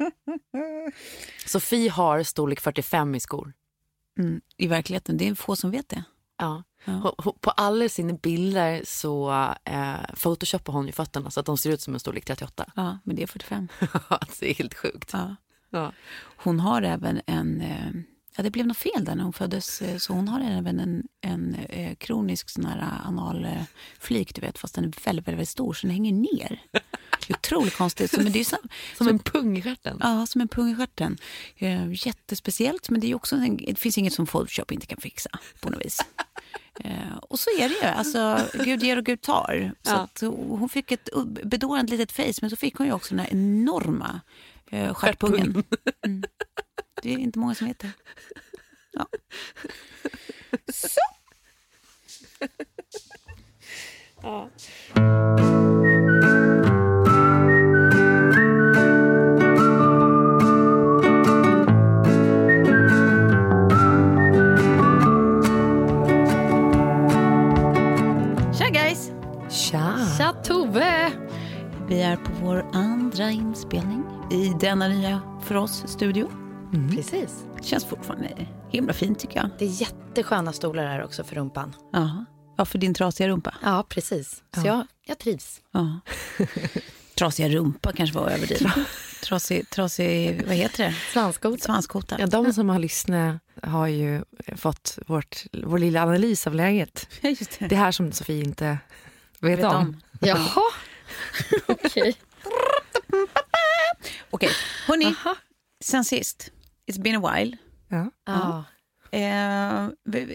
Sofie har storlek 45 i skor. Mm, I verkligheten, det är få som vet det. Ja. Ja. På alla sina bilder så eh, photoshoppar hon ju fötterna så att de ser ut som en storlek 38. Ja, men det är 45. alltså, det är helt sjukt. Ja. Ja. Hon har även en... eh, Ja, det blev något fel där när hon föddes. eh, Så hon har även en, en eh, kronisk sån här analflik, du vet, fast den är väldigt, väldigt stor, så den hänger ner. Otroligt konstigt. Så, men det är så, Som en pung i stjärten. Ja, som en pung i stjärten. Eh, jättespeciellt, men det, är också en, det finns inget som Photoshop inte kan fixa på något vis. Eh, och så är det ju. Alltså, Gud ger och Gud tar. Så Ja. hon fick ett bedårande litet face, men så fick hon ju också den här enorma eh, stjärtpungen. Mm. Det är inte många som vet det. Ja. Så. Tja Tja! Tja Tove! Vi är på vår andra inspelning i denna nya, för oss, studio. Precis. Känns fortfarande himla fint tycker jag. Det är jättesköna stolar här också för rumpan. Ja, ja för din trasiga rumpa. Ja, precis. Så jag, jag trivs. Ja. Trasiga rumpa kanske var överdrivet. Trasig, trasig, vad heter det? Svanskota. Svanskota. Ja, de som har lyssnat har ju fått vårt, vår lilla analys av läget. Ja, just det. Det här som Sofie inte vet, Vet om. om. Jaha. Okej. Okej, hörni. Sen sist, it's been a while. Ja. Ja. Eh,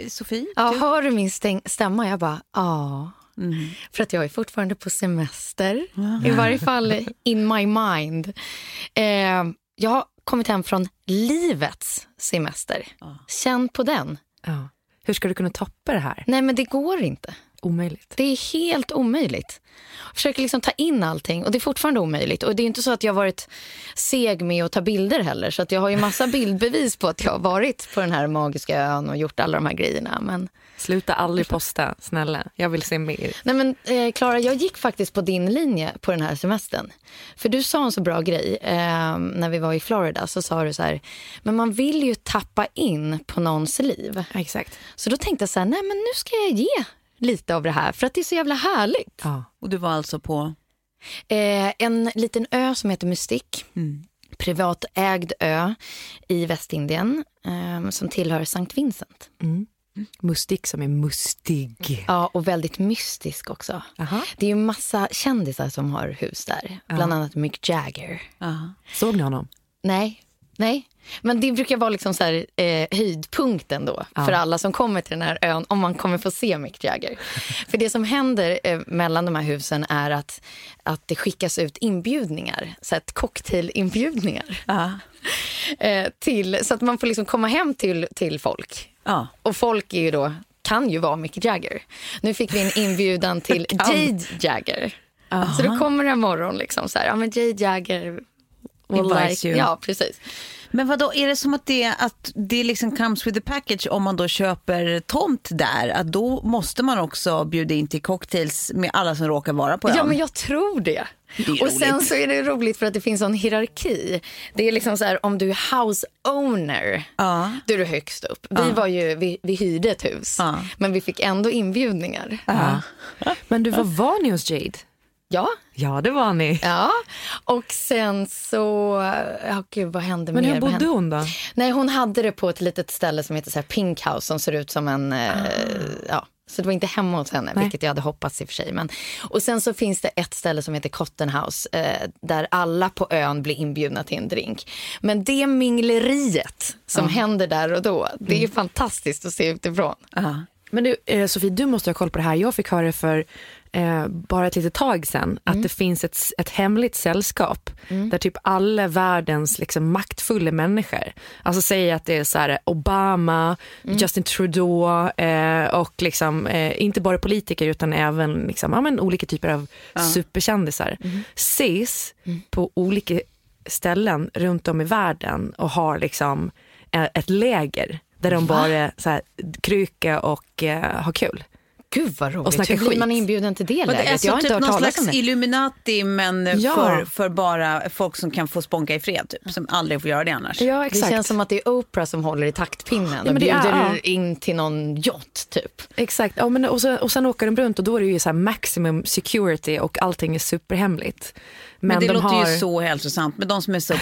Sofie? Ja, du? hör du min stäng- stämma? Jag bara, ja. Mm. För att jag är fortfarande på semester. I varje fall in my mind. Eh, jag har kommit hem från livets semester. Känn på den. Ja. Hur ska du kunna toppa det här? Nej, men det går inte. Omöjligt. Det är helt omöjligt. Jag försöker liksom ta in allting och det är fortfarande omöjligt. Och det är inte så att jag har varit seg med att ta bilder heller. Så att jag har ju massa bildbevis på att jag har varit på den här magiska ön och gjort alla de här grejerna. Men, Sluta aldrig posta, snälla. Jag vill se mer. nej men eh, Klara, jag gick faktiskt på din linje på den här semestern. För du sa en så bra grej eh, när vi var i Florida. Så sa du så här, men man vill ju tappa in på någons liv. Ja, exakt. Så då tänkte jag så här, nej men nu ska jag ge lite av det här. För att det är så jävla härligt. Ja. Och du var alltså på... Eh, en liten ö som heter Mystik. Privatägd ö i Västindien eh, som tillhör Sankt Vincent. Mustik som är mustig. Ja, och väldigt mystisk också. Aha. Det är ju massa kändisar som har hus där. Bland annat Mick Jagger. Aha. Såg ni honom? Nej, nej. Men det brukar vara liksom så här, eh, höjdpunkten då för alla som kommer till den här ön om man kommer få se Mick Jagger. för det som händer eh, mellan de här husen är att, att det skickas ut inbjudningar, så att cocktailinbjudningar. eh, till, så att man får liksom komma hem till, till folk. Ja. Och folk är ju då kan ju vara Mick Jagger. Nu fick vi en inbjudan till Jade Jagger. Så då kommer det en morgon liksom så här, ja men Jade Jagger like, you. ja precis. Men vad då är det som att det, att det liksom comes with the package om man då köper tomt där? Att då måste man också bjuda in till cocktails med alla som råkar vara på ön? Ja, men jag tror det. är och sen så är det roligt för att det finns en hierarki. Det är liksom så här, om du är house owner, Ja. då är du högst upp. Vi, var ju, vi, vi hyrde ett hus, Ja. men vi fick ändå inbjudningar. Men du, vad var ni hos Jade? Ja, Ja, det var ni. ja. Och sen så, ja gud vad hände Men mer? hur bodde hon då? Nej, hon hade det på ett litet ställe som heter så Pink House som ser ut som en... Eh, ja. Så det var inte hemma hos henne, Nej. vilket jag hade hoppats i och för sig. Men, och sen så finns det ett ställe som heter Cotton House eh, där alla på ön blir inbjudna till en drink. Men det mingleriet som händer där och då, det är fantastiskt att se utifrån. Men du, eh, Sofie, du måste ha koll på det här. Jag fick höra för eh, bara ett litet tag sedan att det finns ett, ett hemligt sällskap där typ alla världens liksom, maktfulla människor, alltså säger att det är så här Obama, Justin Trudeau eh, och liksom, eh, inte bara politiker utan även liksom, ja, men olika typer av superkändisar ses på olika ställen runt om i världen och har liksom eh, ett läger där de bara så här, kryka och eh, ha kul. Gud vad roligt. snacka Hur blir skit. man inbjuden till det Och det är lägret? alltså Jag har inte typ hört någon talas om det. Illuminati men Ja. för, för bara folk som kan få sponka i fred, typ, som aldrig får göra det annars. Ja, Det känns som att det är Oprah som håller i taktpinnen Ja, och men det är- bjuder ja. in till någon yacht typ. Exakt, ja, men, och, så, och sen åker de runt och då är det ju så här maximum security och allting är superhemligt. Men, Men det de låter har... ju så hälsosamt med de som är så eh,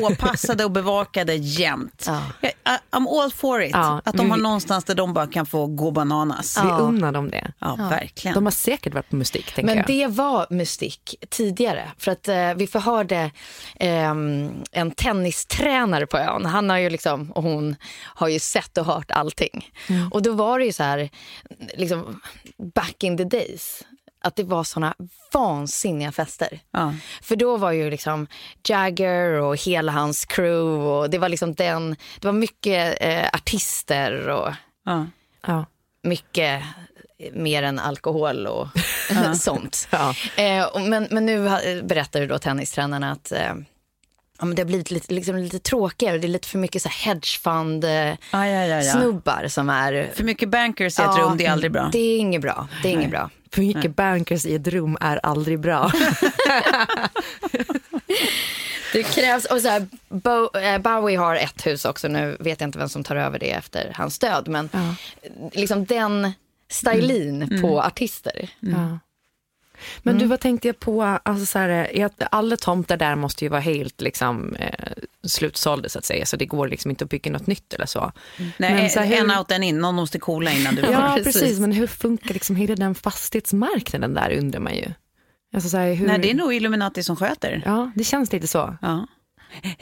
påpassade och bevakade jämt. Ja. I- I'm all for it. Ja, att de har någonstans där de bara kan få gå bananas. Vi Ja, unnar dem det. verkligen. De har säkert varit på tänker Men jag. det var mystik tidigare. För att eh, vi förhörde ehm, en tennistränare på ön. Han har ju liksom, och hon har ju sett och hört allting. Och då var det ju så här, liksom, back in the days. Att det var såna vansinniga fester. Ja. För då var ju liksom Jagger och hela hans crew och det var liksom den, det var mycket eh, artister och Ja. Ja. mycket mer än alkohol och sånt. Eh, men, men nu ha- berättar ju då tennistränarna att eh, ja, men det har blivit lite, liksom lite tråkigare. Det är lite för mycket så här hedgefund eh, som är... För mycket bankers i ett rum, det är aldrig bra. Det är inget bra. Det är inget bra. För mycket bankers i ett rum är aldrig bra. Det krävs, och så här, Bo, eh, Bowie har ett hus också, nu vet jag inte vem som tar över det efter hans död, men liksom den stylin på artister. Ja. Men du, vad tänkte jag på? Alltså så här, alla tomtar där måste ju vara helt liksom, eh, slutsålda så att säga, så det går liksom inte att bygga något nytt eller så. Nej, Men så här, hur- en out, en in. Någon måste coola innan du Ja, precis. precis. Men hur funkar liksom hela den fastighetsmarknaden där undrar man ju. Alltså så här, hur... Nej, det är nog Illuminati som sköter. Ja, det känns lite så. Ja,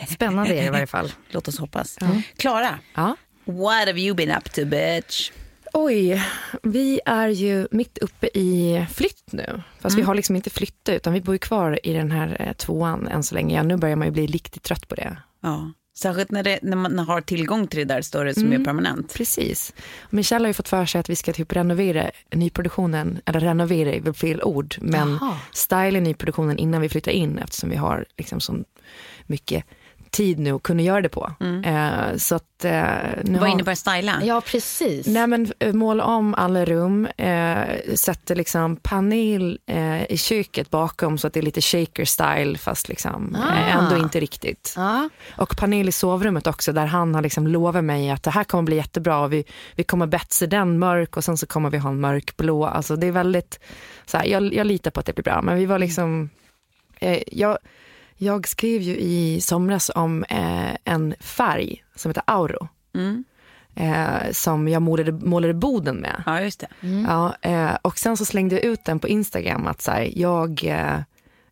Spännande är det i varje fall. låt oss hoppas. Klara, Ja. what have you been up to bitch? Oj, vi är ju mitt uppe i flytt nu. Fast vi har liksom inte flyttat utan vi bor ju kvar i den här eh, tvåan än så länge. Ja, nu börjar man ju bli riktigt trött på det. Ja. Särskilt när, det, när man har tillgång till det där större som är permanent. Precis. Michelle har ju fått för sig att vi ska typ renovera nyproduktionen, eller renovera är väl fel ord, men styla nyproduktionen innan vi flyttar in eftersom vi har liksom så mycket tid nu att kunna göra det på. Eh, så att, eh, nu Vad har- innebär styla? Ja, precis. Nej men eh, måla om alla rum, eh, sätter liksom panel eh, i köket bakom så att det är lite shaker style fast liksom eh, Ah. ändå inte riktigt. Ja. Och panel i sovrummet också där han har liksom lovat mig att det här kommer bli jättebra och vi, vi kommer betsa den mörk och sen så kommer vi ha en mörkblå. Alltså det är väldigt, så här, jag, jag litar på att det blir bra men vi var liksom, eh, jag, jag skrev ju i somras om eh, en färg som heter auro. Eh, som jag målade, målade boden med. Ja, just det. Ja, eh, och sen så slängde jag ut den på Instagram att så här, jag, eh,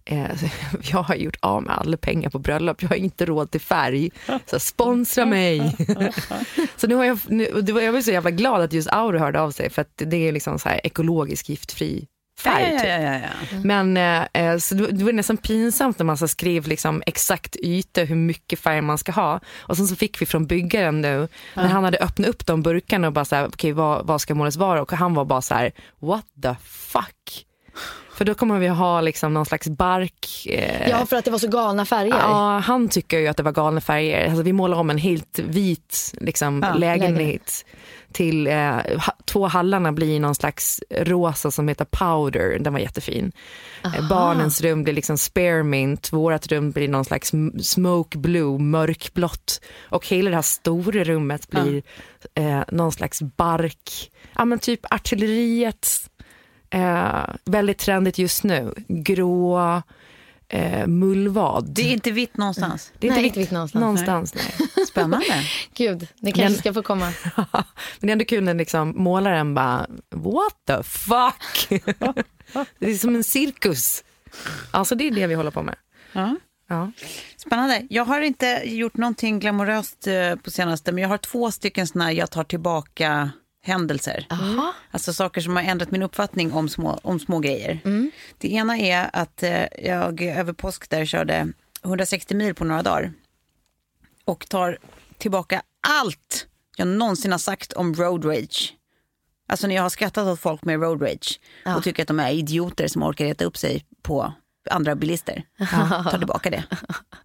eh, jag har gjort av med alla pengar på bröllop, jag har inte råd till färg, så här, sponsra mig. så nu har jag, nu, det var, jag var så jävla glad att just Auro hörde av sig för att det är liksom så här ekologisk giftfri färg. Ja, typ. ja, ja, ja. Men eh, eh, så det var- nästan pinsamt när man så skrev liksom exakt yta, hur mycket färg man ska ha. Och sen så fick vi från byggaren nu, när han hade öppnat upp de burkarna och bara så här, okej vad, vad ska målet vara? Och han var bara så här, what the fuck? För då kommer vi ha liksom någon slags bark. Eh, Ja, för att det var så galna färger. Ja, han tycker ju att det var galna färger. Alltså, vi målar om en helt vit liksom, Ja, lägenhet till eh, två hallarna blir någon slags rosa som heter powder. Den var jättefin. Eh, barnens rum blir liksom spearmint, vårt rum blir någon slags smoke blue, mörkblått. Och hela det här stora rummet blir eh, någon slags bark, ja men typ artilleriet, eh, väldigt trendigt just nu, grå, eh, mullvad. Det är inte vitt någonstans. Det är Nej, inte vitt någonstans. någonstans nej. Spännande. Gud, ni kanske Men- ska få komma. Men det är ändå kul när liksom målaren bara, what the fuck? det är som en cirkus. Alltså det är det vi håller på med. Ja. Ja. Spännande. Jag har inte gjort någonting glamoröst eh, på senaste, men jag har två stycken såna här jag tar tillbaka händelser. Alltså saker som har ändrat min uppfattning om små, om små grejer. Det ena är att eh, jag över påsk där körde 160 mil på några dagar. Och tar tillbaka allt jag någonsin har sagt om road rage. Alltså när jag har skrattat åt folk med road rage och tycker att de är idioter som orkar reta upp sig på andra bilister. Ta tillbaka det.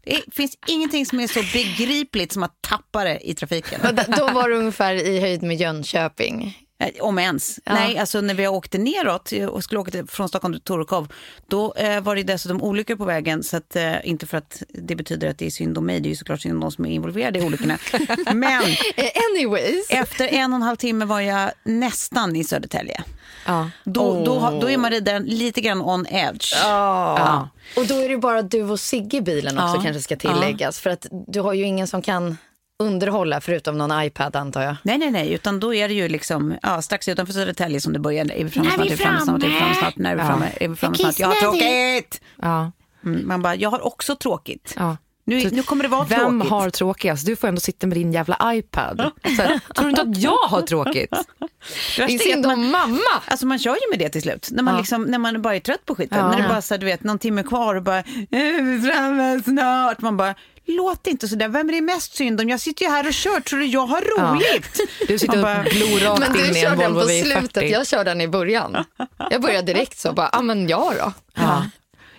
Det finns ingenting som är så begripligt som att tappa det i trafiken. Då var du ungefär i höjd med Jönköping. Eh, Om ens. Nej, alltså när vi åkte neråt eh, och skulle åka till, från Stockholm till Torekov, då eh, var det dessutom olyckor på vägen. Så att, eh, inte för att det betyder att det är synd om mig, det är ju såklart synd om de som är involverade i olyckorna. Men Eh, Anyways. efter en och en halv timme var jag nästan i Södertälje. Ja. Då, då, har- då är man redan lite grann on edge. Ja. Och då är det bara du och Sigge i bilen också Ja. kanske ska tilläggas. För att du har ju ingen som kan underhålla förutom någon iPad antar jag. Nej, nej, nej, utan då är det ju liksom ja, strax utanför Södertälje som det börjar. Är vi framme snart? vi Är vi framme snart? Är vi framme snart? När är vi framme? Är vi framme snart? Jag har tråkigt! Ja. Mm, man bara, jag har också tråkigt. Ja. Nu, nu kommer det vara Vem tråkigt. har tråkigast? Du får ändå sitta med din jävla iPad. Så, här, tror du inte att jag har tråkigt? Det är är synd om mamma. Alltså man kör ju med det till slut. När man, Ja. liksom, när man bara är trött på skiten. Ja. När det bara så här, du vet, någon timme kvar och bara, är vi framme snart? Man bara, låt inte sådär. Vem är det mest synd om? Jag sitter ju här och kör. Tror du jag har roligt? Du sitter och bara, glor rakt Men du in i kör en den Volvo på V40. slutet, jag kör den i början. Jag börjar direkt så bara, ja men jag då. Ja.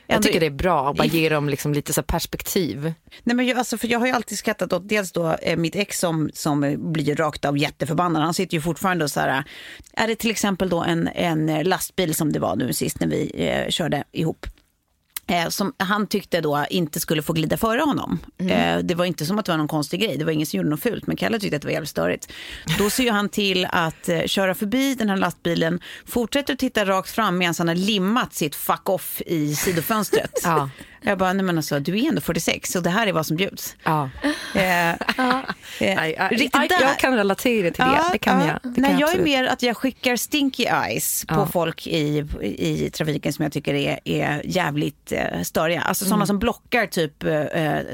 Jag tycker det är bra att bara ge dem liksom lite så perspektiv. Nej, men jag, alltså, för jag har ju alltid skrattat åt dels då eh, mitt ex som, som blir rakt av jätteförbannad. Han sitter ju fortfarande och så här, är det till exempel då en, en lastbil som det var nu sist när vi eh, körde ihop. Eh, som han tyckte då inte skulle få glida före honom. Eh, det var inte som att det var någon konstig grej, det var ingen som gjorde något fult, men Kalle tyckte att det var jävligt störigt. Då ser han till att eh, köra förbi den här lastbilen, fortsätter att titta rakt fram medan han har limmat sitt fuck off i sidofönstret. Ja. Jag bara, nej men alltså du är ändå 46 och det här är vad som bjuds. Ja. Eh, eh, Nej, jag, riktigt jag, där. jag kan relatera till det. det kan ja. jag. Det kan Nej, jag är absolut. mer att jag skickar stinky eyes på folk i, i trafiken som jag tycker är, är jävligt eh, störiga. Alltså Mm. sådana som blockar typ eh,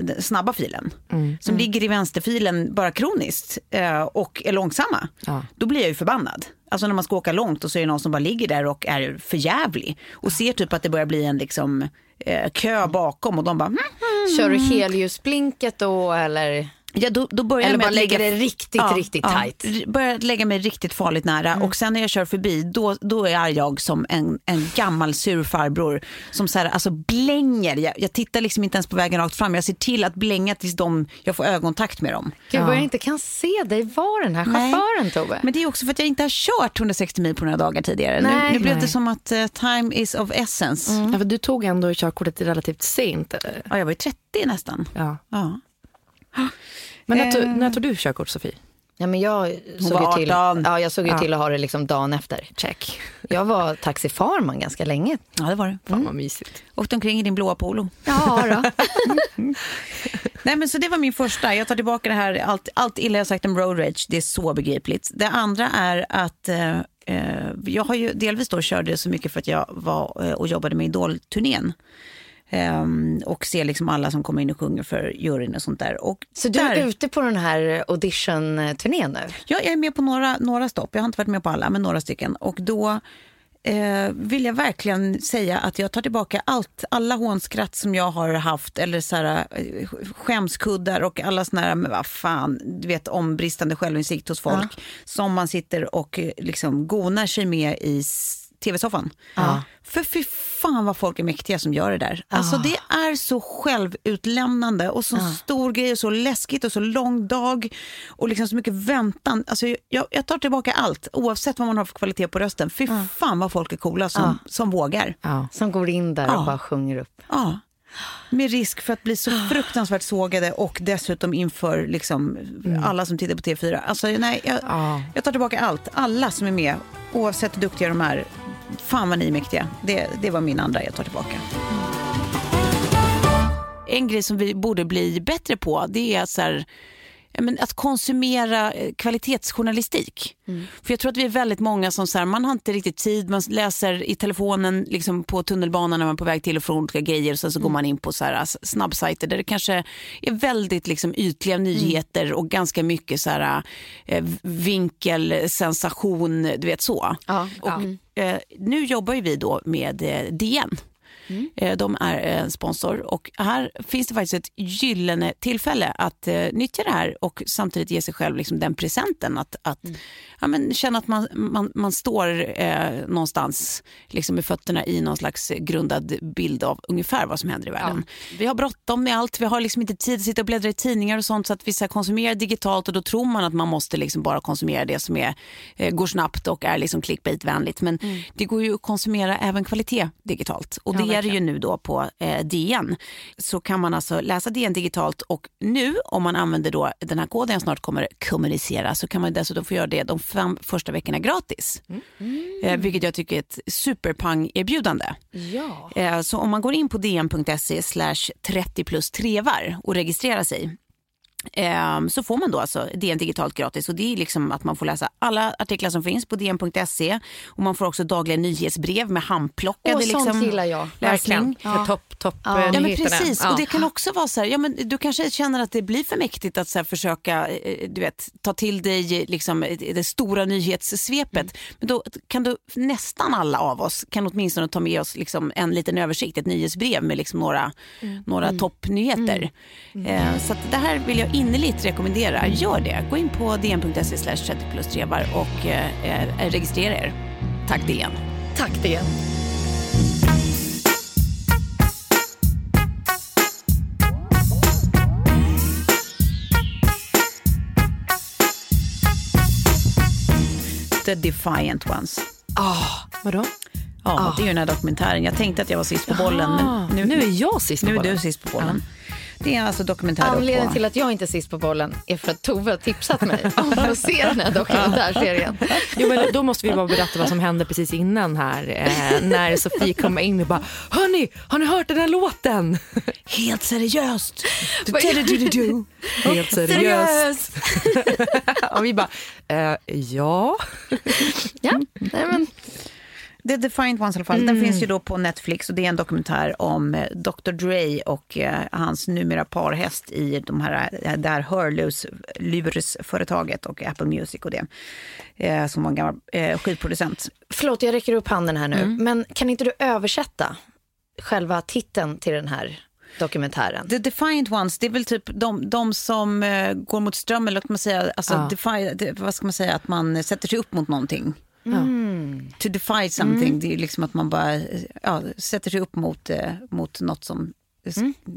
den snabba filen. Mm. Som ligger i vänsterfilen bara kroniskt eh, och är långsamma. Då blir jag ju förbannad. Alltså när man ska åka långt och så är det någon som bara ligger där och är för jävlig och ser typ att det börjar bli en liksom, eh, kö bakom och de bara "Mm, Kör du helljusblinket då eller? Ja, då, då börjar Eller bara lägga, det riktigt, riktigt tight. r- Börjar lägga mig riktigt farligt nära och sen när jag kör förbi då, då är jag som en, en gammal sur farbror som så här, alltså blänger. Jag, jag tittar liksom inte ens på vägen rakt fram. Jag ser till att blänga tills de, jag får ögonkontakt med dem. Gud vad jag inte kan se dig vara den här Nej. chauffören Tove. Men det är också för att jag inte har kört 160 mil på några dagar tidigare. Nej. nu nu blev det Nej. som att eh, time is of essence. Ja, för du tog ändå körkortet relativt sent. Ja, jag var ju 30 nästan. Ja. Ja. Men när, tog, Eh. när tog du körkort, Sofie? Ja, men jag såg var ju till, 18. ja, jag såg ju Ja. till att ha det liksom dagen efter. Check. Jag var taxifarman ganska länge. ja, det var det. Fan vad mysigt. Åkte omkring i din blåa polo. Ja, då. Nej, men så det var min första. Jag tar tillbaka det här. Allt, allt illa jag sagt om road rage, det är så begripligt. Det andra är att eh, eh, jag har ju delvis då körde så mycket för att jag var eh, och jobbade med Idol-turnén. Ehm, och ser liksom alla som kommer in och sjunger för juryn och sånt där. Och Så du där, är ute på den här audition-turnén nu? Ja, jag är med på några, några stopp. Jag har inte varit med på alla, men några stycken. Och då eh, vill jag verkligen säga att jag tar tillbaka allt, alla hånskratt som jag har haft eller så här, eh, skämskuddar och alla såna här, men vad fan, du vet om bristande självinsikt hos folk som man sitter och eh, liksom gonar sig med i tv-soffan. För fy fan vad folk är mäktiga som gör det där. Alltså det är så självutlämnande och så stor grej och så läskigt och så lång dag och liksom så mycket väntan. Alltså jag, jag tar tillbaka allt oavsett vad man har för kvalitet på rösten. Fy fan vad folk är coola som, som vågar. Ja. Som går in där Ja. och bara sjunger upp. Ja. Med risk för att bli så fruktansvärt sågade och dessutom inför liksom alla som tittar på TV4. Alltså, nej, jag, Ja. jag tar tillbaka allt. Alla som är med, oavsett hur duktiga de är. Fan vad ni är mäktiga. Det, det var min andra jag tar tillbaka. En grej som vi borde bli bättre på det är så här, ja, men att konsumera eh, kvalitetsjournalistik. För jag tror att vi är väldigt många som så här, man har inte riktigt tid, man läser i telefonen liksom på tunnelbanan när man är på väg till och från olika grejer och sen så går man in på så här, snabbsajter där det kanske är väldigt liksom, ytliga nyheter och ganska mycket så här, eh, vinkel, sensation, du vet så. Ja. Och, eh, nu jobbar ju vi då med eh, DN. Eh, De är en sponsor. Och här finns det faktiskt ett gyllene tillfälle att eh, nyttja det här och samtidigt ge sig själv liksom den presenten att, att ja, men känna att man, man, man står eh, någonstans liksom med fötterna i någon slags grundad bild av ungefär vad som händer i världen. Vi har bråttom med allt, vi har liksom inte tid att sitta och bläddra i tidningar och sånt så att vi så konsumerar digitalt och då tror man att man måste liksom bara konsumera det som är, eh, går snabbt och är liksom clickbait-vänligt. Men det går ju att konsumera även kvalitet digitalt och det är det ju nu då på eh, DN. Så kan man alltså läsa DN digitalt och nu om man använder då den här koden jag snart kommer kommunicera så kan man dessutom få göra det de fem första veckorna gratis. Eh, vilket jag tycker är ett superpang-erbjudande. Ja. Eh, Så om man går in på dn.se slash 30 plus trevar och registrerar sig så får man då alltså DN digitalt gratis och det är liksom att man får läsa alla artiklar som finns på dn.se och man får också dagliga nyhetsbrev med handplockade Åh, sånt liksom, gillar jag. läsning. För topp, topp Ja. eh, Ja, men precis. Ja. Och det kan också vara så här, ja, men du kanske känner att det blir för mäktigt att så här, försöka eh, du vet, ta till dig liksom, eh, det stora nyhetssvepet. Men då kan du, nästan alla av oss kan åtminstone ta med oss liksom, en liten översikt, ett nyhetsbrev med liksom, några, några toppnyheter. Eh, så att det här vill jag innerligt rekommendera. Gör det. Gå in på dn.se slash 30 plus trevar och eh, eh, registrera er. Tack DN. Tack det. The Defiant Ones. Vadå? Ja, det är ju den här dokumentären. Jag tänkte att jag var sist på bollen, men nu, nu är jag sist på nu är bollen. du sist på bollen. Det är alltså dokumentär Anledningen på... till att jag inte är sist på bollen är för att Tove har tipsat mig om att se den här dokumentärserien. Jo, men då måste vi bara berätta vad som hände precis innan här. Eh, när Sofie kom in och bara, hörni, har ni hört den här låten? Helt seriöst. Helt seriöst. och vi bara, eh, ja. Ja, nej men, The Defiant Ones i alla fall. Den finns ju då på Netflix och det är en dokumentär om eh, Dr Dre och eh, hans numera parhäst i de här, eh, det här hörlursföretaget och Apple Music och det. Eh, som var en gammal eh, skivproducent. förlåt, jag räcker upp handen här nu. Men kan inte du översätta själva titeln till den här dokumentären? The Defiant Ones, det är väl typ de, de som går mot strömmen, eller man säga, alltså Ja. det, vad ska man säga, att man sätter sig upp mot någonting. To defy something, det är liksom att man bara ja, sätter sig upp mot, eh, mot något som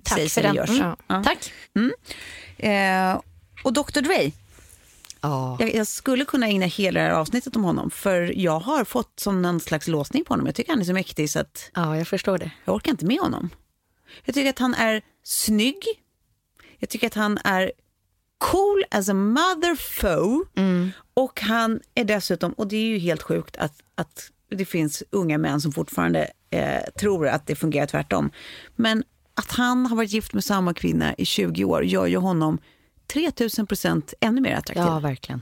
Tack sägs eller den. görs. Mm. Ja. Tack. Eh, och Dr Dre, Ja. jag, jag skulle kunna ägna hela det här avsnittet om honom, för jag har fått som någon slags låsning på honom. Jag tycker han är så mäktig så att ja, jag förstår det. jag orkar inte med honom. Jag tycker att han är snygg. Jag tycker att han är cool as a mother foe. Och han är dessutom, och det är ju helt sjukt att, att det finns unga män som fortfarande eh, tror att det fungerar tvärtom. Men att han har varit gift med samma kvinna i 20 år gör ju honom 3000 procent ännu mer attraktiv. Ja, verkligen.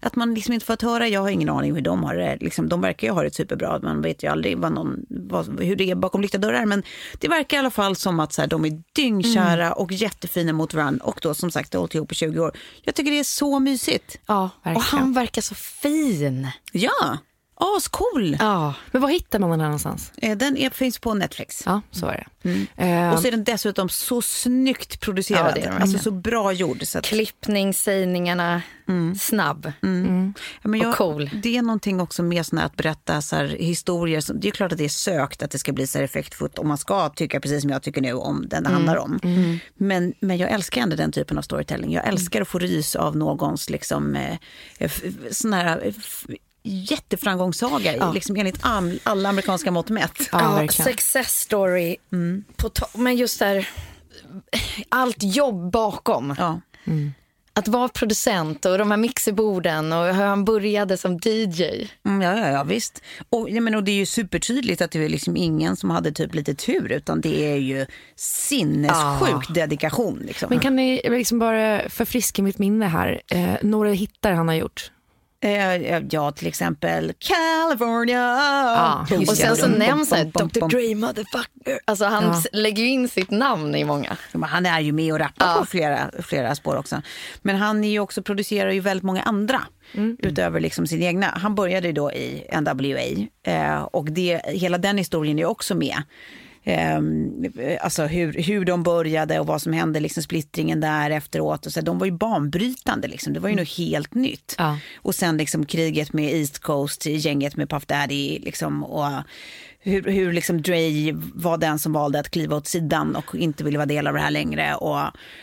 Att man liksom inte fått höra, jag har ingen aning hur de har det. Liksom, de verkar ju ha det superbra, man vet ju aldrig vad någon, vad, hur det är bakom lyckta dörrar. Men det verkar i alla fall som att så här, de är dyngkära och jättefina mot varandra. Och då som sagt, har hållit ihop i 20 år. Jag tycker det är så mysigt. Ja, Och verkligen. han verkar så fin. Ja, Ascool! Ja. Men var hittar man den här någonstans? Eh, Den är, finns på Netflix. Ja, så var det. Mm. Eh, Och så är den dessutom så snyggt producerad. Ja, är alltså så bra gjord. Så att, Klippning, sägningarna, snabb. Ja, men Och cool. Det är någonting också med såna här att berätta så här, historier. Som, det är klart att det är sökt att det ska bli så här effektfullt och man ska tycka precis som jag tycker nu om den det handlar om. Men, men jag älskar ändå den typen av storytelling. Jag älskar att få rys av någons liksom, eh, f- sån här eh, f- jätteframgångssaga Ja. liksom enligt all, alla amerikanska mått mätt. ja, Ja, success story. På to- men just där, allt jobb bakom. Ja. Att vara producent och de här mixerborden och hur han började som DJ. Mm, ja, ja, ja, visst. Och, jag menar, och det är ju supertydligt att det är liksom ingen som hade typ lite tur utan det är ju sinnessjuk dedikation. Liksom. Men kan ni liksom bara förfriska mitt minne här? Eh, några hittar han har gjort. Eh, ja, till exempel California. Just Och sen så nämns bom, Dr. Dre motherfucker. Alltså han Ja. lägger ju in sitt namn i många. Han är ju med och rappar på flera, flera spår också. Men han är ju också, producerar ju väldigt många andra. Utöver liksom sin egna. Han började ju då i NWA. Eh, och det, hela den historien är också med. Eh, alltså hur, hur de började och vad som hände, liksom splittringen där efteråt. Och så, de var ju banbrytande, liksom. det var ju något helt nytt. Ja. Och sen liksom kriget med East Coast, gänget med Puff Daddy. Liksom, och hur, hur liksom Dre var den som valde att kliva åt sidan och inte ville vara del av det här längre. Och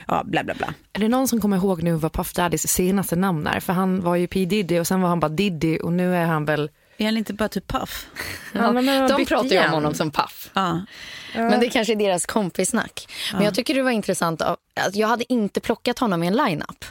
ja, bla bla bla. Är det någon som kommer ihåg nu vad Puff Daddys senaste namn är? För han var ju P Diddy och sen var han bara Diddy och nu är han väl... Är han inte bara typ Puff? Ja, De pratar ju om honom som Puff. Ja. Men det kanske är deras kompissnack. Men jag tycker det var intressant. av- Att jag hade inte plockat honom i en lineup.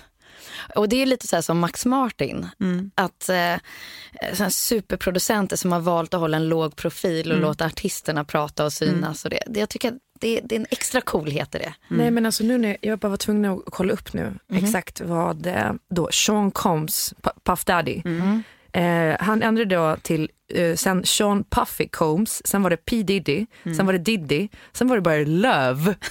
Och det är lite så här som Max Martin. Att eh, superproducenter som har valt att hålla en låg profil och låta artisterna prata och synas. Och det. Jag tycker att det, det är en extra coolhet i det. Nej men alltså nu när jag bara var tvungen att kolla upp nu exakt vad eh, då Sean Combs, Pu- Puff Daddy, eh, han ändrade då till eh, sen Sean Puffy Combs, sen var det P Diddy, sen var det Diddy, sen var det bara Love.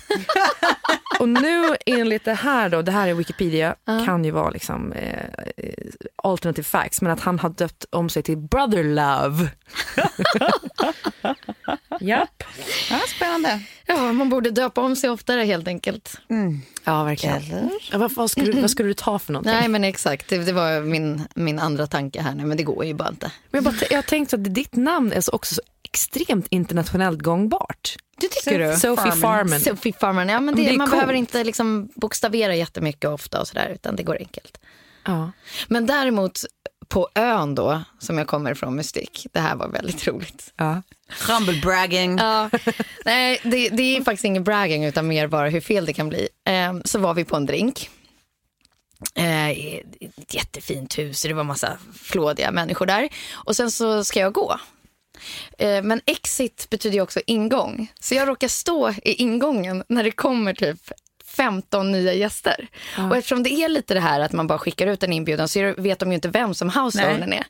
Och nu enligt det här då, det här är Wikipedia, kan ju vara liksom eh, eh, alternative facts, men att han har döpt om sig till Brother Love. Japp. ja, spännande. Ja, man borde döpa om sig oftare helt enkelt. Ja, verkligen. Ja, vad, vad, skulle, du- vad skulle du ta för någonting? Nej, men exakt. Det, det var min, min andra tanke här nu, men det går ju bara inte. Men jag, bara, jag tänkte att ditt namn är så också så extremt internationellt gångbart. Du tycker du? Sophie Farman. Sophie Farman. Ja, men det, det man coolt. behöver inte liksom bokstavera jättemycket ofta och sådär, utan det går enkelt. Ja. Men däremot på ön då, som jag kommer ifrån Mystik, det här var väldigt roligt. Ja. Humble bragging. Ja, nej, det, det är faktiskt ingen bragging utan mer bara hur fel det kan bli. Eh, så var vi på en drink. Eh, ett jättefint hus och det var massa flådiga människor där. Och sen så ska jag gå. Eh, men exit betyder ju också ingång. Så jag råkar stå i ingången när det kommer typ 15 nya gäster. Och eftersom det är lite det här att man bara skickar ut en inbjudan så vet de ju inte vem som houseownern är.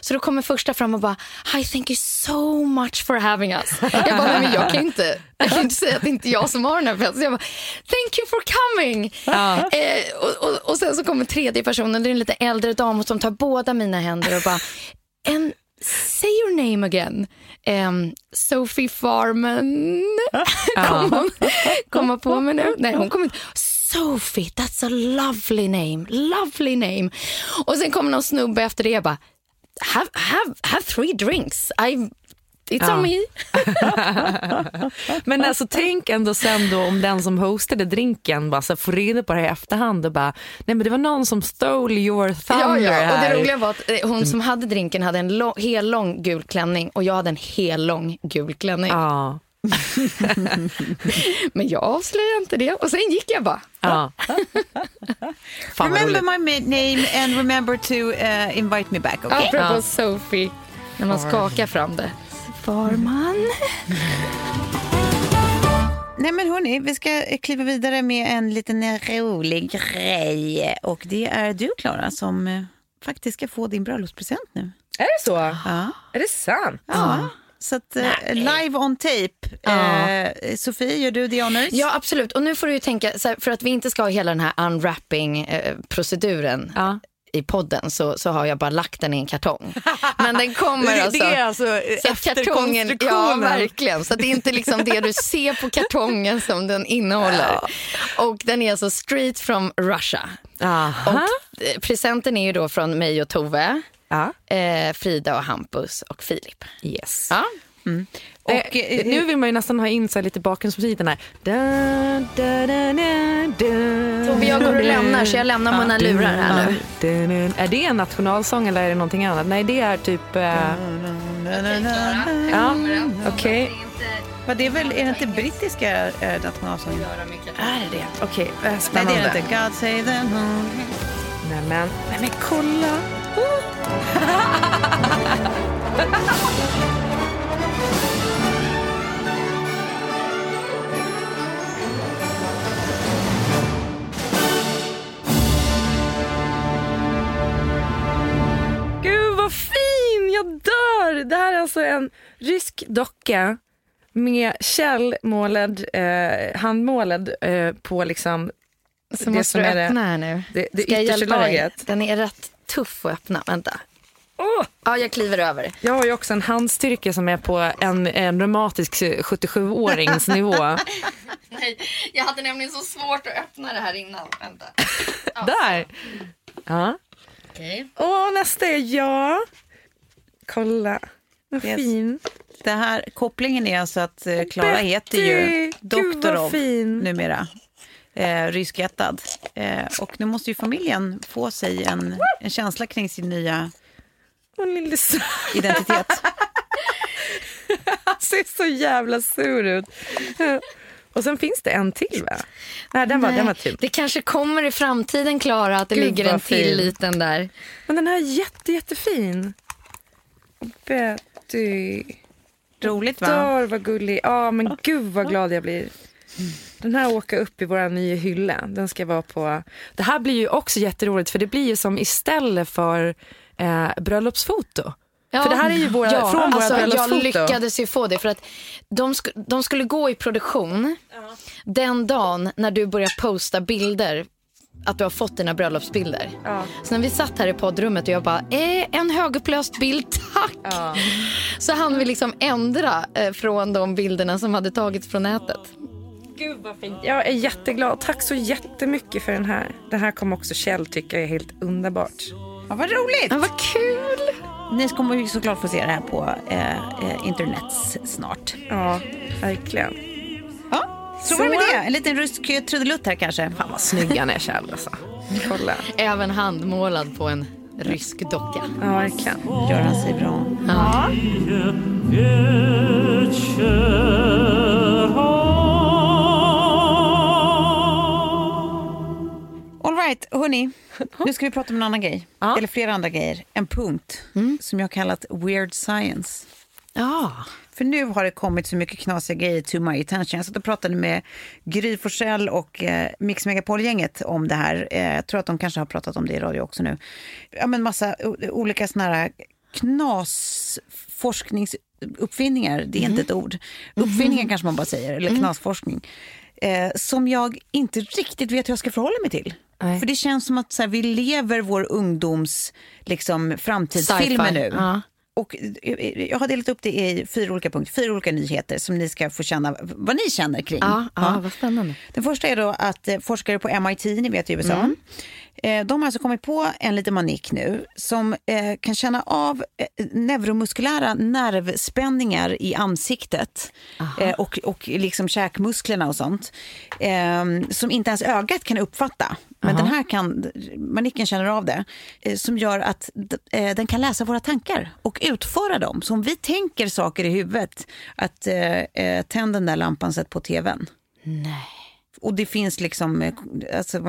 Så då kommer första fram och bara Hi, thank you so much for having us. Jag bara, men jag kan ju inte, jag kan ju inte säga att det inte är jag som har den här festen. Jag bara, thank you for coming. Eh, och, och, och sen så kommer tredje personen, det är en lite äldre dam som tar båda mina händer och bara, en Say your name again. Um, Sophie Farman. Kom hon på mig nu? Nej, hon kommer inte. Sophie, that's a lovely name. Lovely name. Och sen kommer någon snubbe efter det. Jag bara, have, have, have three drinks. I, it's Ja. on me. Men alltså tänk ändå sen då om den som hostade drinken bara så får reda på det här i efterhand och bara, nej men det var någon som stole your thunder Ja, ja. Och här. det roliga var att eh, hon som hade drinken hade en lång, hel lång gul klänning och jag hade en hel lång gul klänning. Ja. Men jag avslöjade inte det och sen gick jag bara. ja. Remember my name and remember to uh, invite me back. Okay? Apropå Ja. Sophie, när man skakar fram det. Farman. Nej men hörni, vi ska kliva vidare med en liten rolig grej. Och det är du Klara som eh, faktiskt ska få din bröllopspresent nu. Är det så? Ja. Är det sant? ja. Så att eh, live on tape. Eh, Sofie, gör du the honors? Ja, absolut. Och nu får du ju tänka, här, för att vi inte ska ha hela den här unwrapping-proceduren. Ja. I podden så, så har jag bara lagt den i en kartong. Men den kommer Det- alltså... det är alltså så att efter kartongen, Ja, verkligen. Så det är inte liksom det du ser på kartongen som den innehåller. Och den är alltså straight from Russia. Aha. Och eh, presenten är ju då från mig och Tove, Ja. eh, Frida och Hampus och Filip. Yes. Ja. Och, eh, eh, nu vill man ju nästan ha in så här lite bakgrundsmusik den här. Da, da, da, da, da, Tove, jag går och lämnar, så jag lämnar mina lurar här nu. Da, da, da. Är det en nationalsång eller är det någonting annat? Nej, det är typ... eh, ja, okej. Vad det är väl, är det inte brittiska eh, nationalsången? Är det det? Okej, eh, Nej, det spännande. är det inte. God save the moon. Nej, men, nej, men kolla. vad fin! Jag dör! Det här är alltså en rysk docka med Kjell målad, eh, handmålad eh, på liksom Så det som är det- öppna här nu. det, det Ska yttersta dig? Den är rätt tuff att öppna. Vänta. Åh! Ja, jag kliver över. Jag har ju också en handstyrka som är på en, en reumatisk 77-årings nivå. Nej, jag hade nämligen så svårt att öppna det här innan. Vänta. Där! Ja. Okej. Åh, nästa är jag. Kolla, vad Yes. fin. Det här, kopplingen är alltså att eh, Klara Betty! heter ju Doktorov numera. Eh, ryskättad. Eh, och nu måste ju familjen få sig en, en känsla kring sin nya identitet. Han ser så jävla sur ut. Och sen finns det en till va? Nej, den var, den var typ. Det kanske kommer i framtiden, Klara, att det Gud, ligger en till fin. liten där. Men den här är jätte, jättefin. Betty. Roligt va? Dör vad gullig. Ja men gud vad glad jag blir. Den här åker upp i vår nya hylla. Den ska vara på... Det här blir ju också jätteroligt för det blir ju som istället för eh, bröllopsfoto. För det här är ju våra, ja, från våra alltså, Jag bröllopsfoto. lyckades ju få det för att de, sk de skulle gå i produktion den dagen när du börjar posta bilder att du har fått dina bröllopsbilder. Ja. Så när vi satt här i poddrummet och jag bara, eh, en högupplöst bild, tack. Så hann vi liksom ändra eh, från de bilderna som hade tagits från nätet. Gud vad fint. Jag är jätteglad. Tack så jättemycket för den här. Den här kommer också Kjell tycka är helt underbart. Ja, vad roligt! Ja, vad kul! Ni kommer ju såklart få se det här på eh, eh, internet snart. Ja, verkligen. Ja, så var det med det. En liten rysk trudelutt här kanske. Fan vad snygg han är Kjell alltså. Kolla. Även handmålad på en rysk docka. Ja, verkligen. Gör han sig bra. All right, hörni. Nu ska vi prata om en annan grej. Ja. Eller flera andra grejer. En punkt som jag har kallat weird science. Ja. För nu har det kommit så mycket knasiga grejer to my attention. Jag satt och pratade med Gry Forssell och eh, Mix Megapol-gänget om det här. Eh, jag tror att de kanske har pratat om det i radio också nu. Ja, men massa olika såna här knasforskningsuppfinningar. Det är inte ett ord. Uppfinningar kanske man bara säger, eller knasforskning. Eh, som jag inte riktigt vet hur jag ska förhålla mig till. Nej. För det känns som att så här, vi lever vår ungdoms liksom, framtidsfilmer nu. ja. Och eh, jag har delat upp det i fyra olika punkter, fyra olika nyheter som ni ska få känna vad ni känner kring. Ja, ja, vad spännande. Den första är då att eh, forskare på MIT, ni vet i USA, eh, de har alltså kommit på en liten manik nu som eh, kan känna av eh, neuromuskulära nervspänningar i ansiktet eh, och, och liksom käkmusklerna och sånt som inte ens ögat kan uppfatta. Men den här kan, manicken känner av det, eh, som gör att eh, den kan läsa våra tankar och utföra dem. Så om vi tänker saker i huvudet, att eh, eh, tänd den där lampan, sätt på tvn. Nej. Och det finns liksom... Alltså,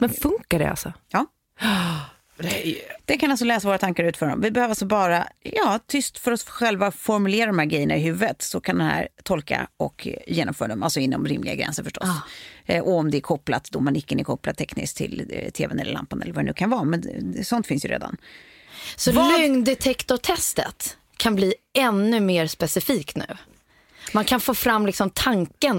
Men funkar det alltså? ja. Det kan alltså läsa våra tankar ut för dem. Vi behöver alltså bara ja, tyst för oss själva formulera de här grejerna i huvudet så kan den här tolka och eh, genomföra dem, alltså inom rimliga gränser förstås. Eh, och om det är kopplat, då manicken är kopplad tekniskt till eh, tvn eller lampan eller vad det nu kan vara. Men det- sånt finns ju redan. Så Vad- lögndetektortestet kan bli ännu mer specifikt nu. Man kan få fram liksom tanken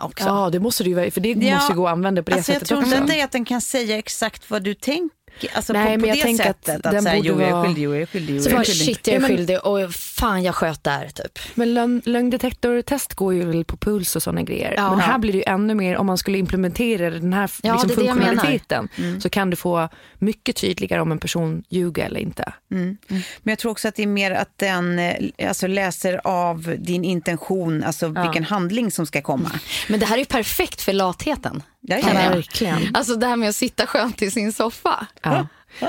Också. Ja, det måste det ju vara, för det Ja, måste gå att använda på det alltså, jag sättet tror också. inte att den kan säga exakt vad du tänker. Alltså Nej, på, men på jag det tänker att sättet. Att, den säga, borde jo, jag är vara- skyldig, jo, jag är skyldig, jo, Så jag är bara, skyldig. shit jag är Ja, skyldig och fan jag sköt där typ. Men lögn, lögndetektortest går ju väl på puls och sådana grejer. Ja. Men här blir det ju ännu mer, om man skulle implementera den här Ja, liksom, funktionaliteten så kan du få mycket tydligare om en person ljuger eller inte. Men jag tror också att det är mer att den eh, alltså, läser av din intention, alltså vilken handling som ska komma. Men det här är ju perfekt för latheten. Ja, ja, känner jag. verkligen. Alltså det här med att sitta skönt i sin soffa. Ja.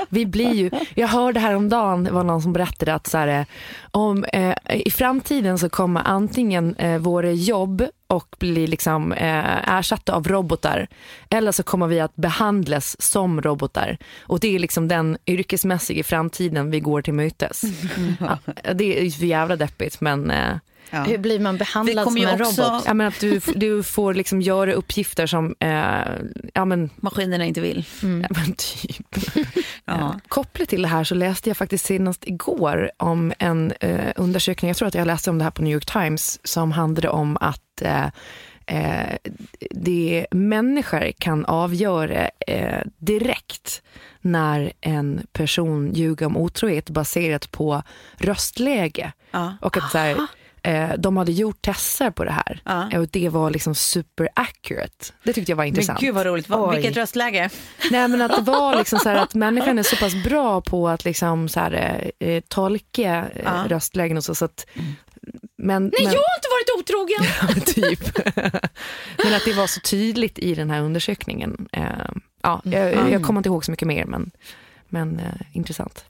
Vi blir ju, jag hörde häromdagen, det var någon som berättade att så här, eh, om, eh, i framtiden så kommer antingen eh, våra jobb och bli liksom, eh, ersatta av robotar eller så kommer vi att behandlas som robotar. Och det är liksom den yrkesmässiga framtiden vi går till mötes. Ja, det är ju för jävla deppigt men eh, Ja. Hur blir man behandlad som en också- robot? Ja, men att du, du får liksom göra uppgifter som, eh, ja men, Maskinerna inte vill. ja, men typ. Ja. Kopplat till det här så läste jag faktiskt senast igår om en eh, undersökning, jag tror att jag läste om det här på New York Times, som handlade om att eh, eh, det människor kan avgöra eh, direkt när en person ljuger om otrohet baserat på röstläge. Ja. Och att så här, eh, de hade gjort tester på det här Ja. och det var liksom super accurate. Det tyckte jag var Men intressant. gud vad roligt. Oj. Vilket röstläge. Nej men att det var liksom så här att människan är så pass bra på att liksom så här, eh, tolka eh, Ja. röstlägen och så. så att, men, Nej, men, jag har inte varit otrogen! typ. men att det var så tydligt i den här undersökningen. Eh, ja, jag, Mm. jag kommer inte ihåg så mycket mer men, men eh, intressant.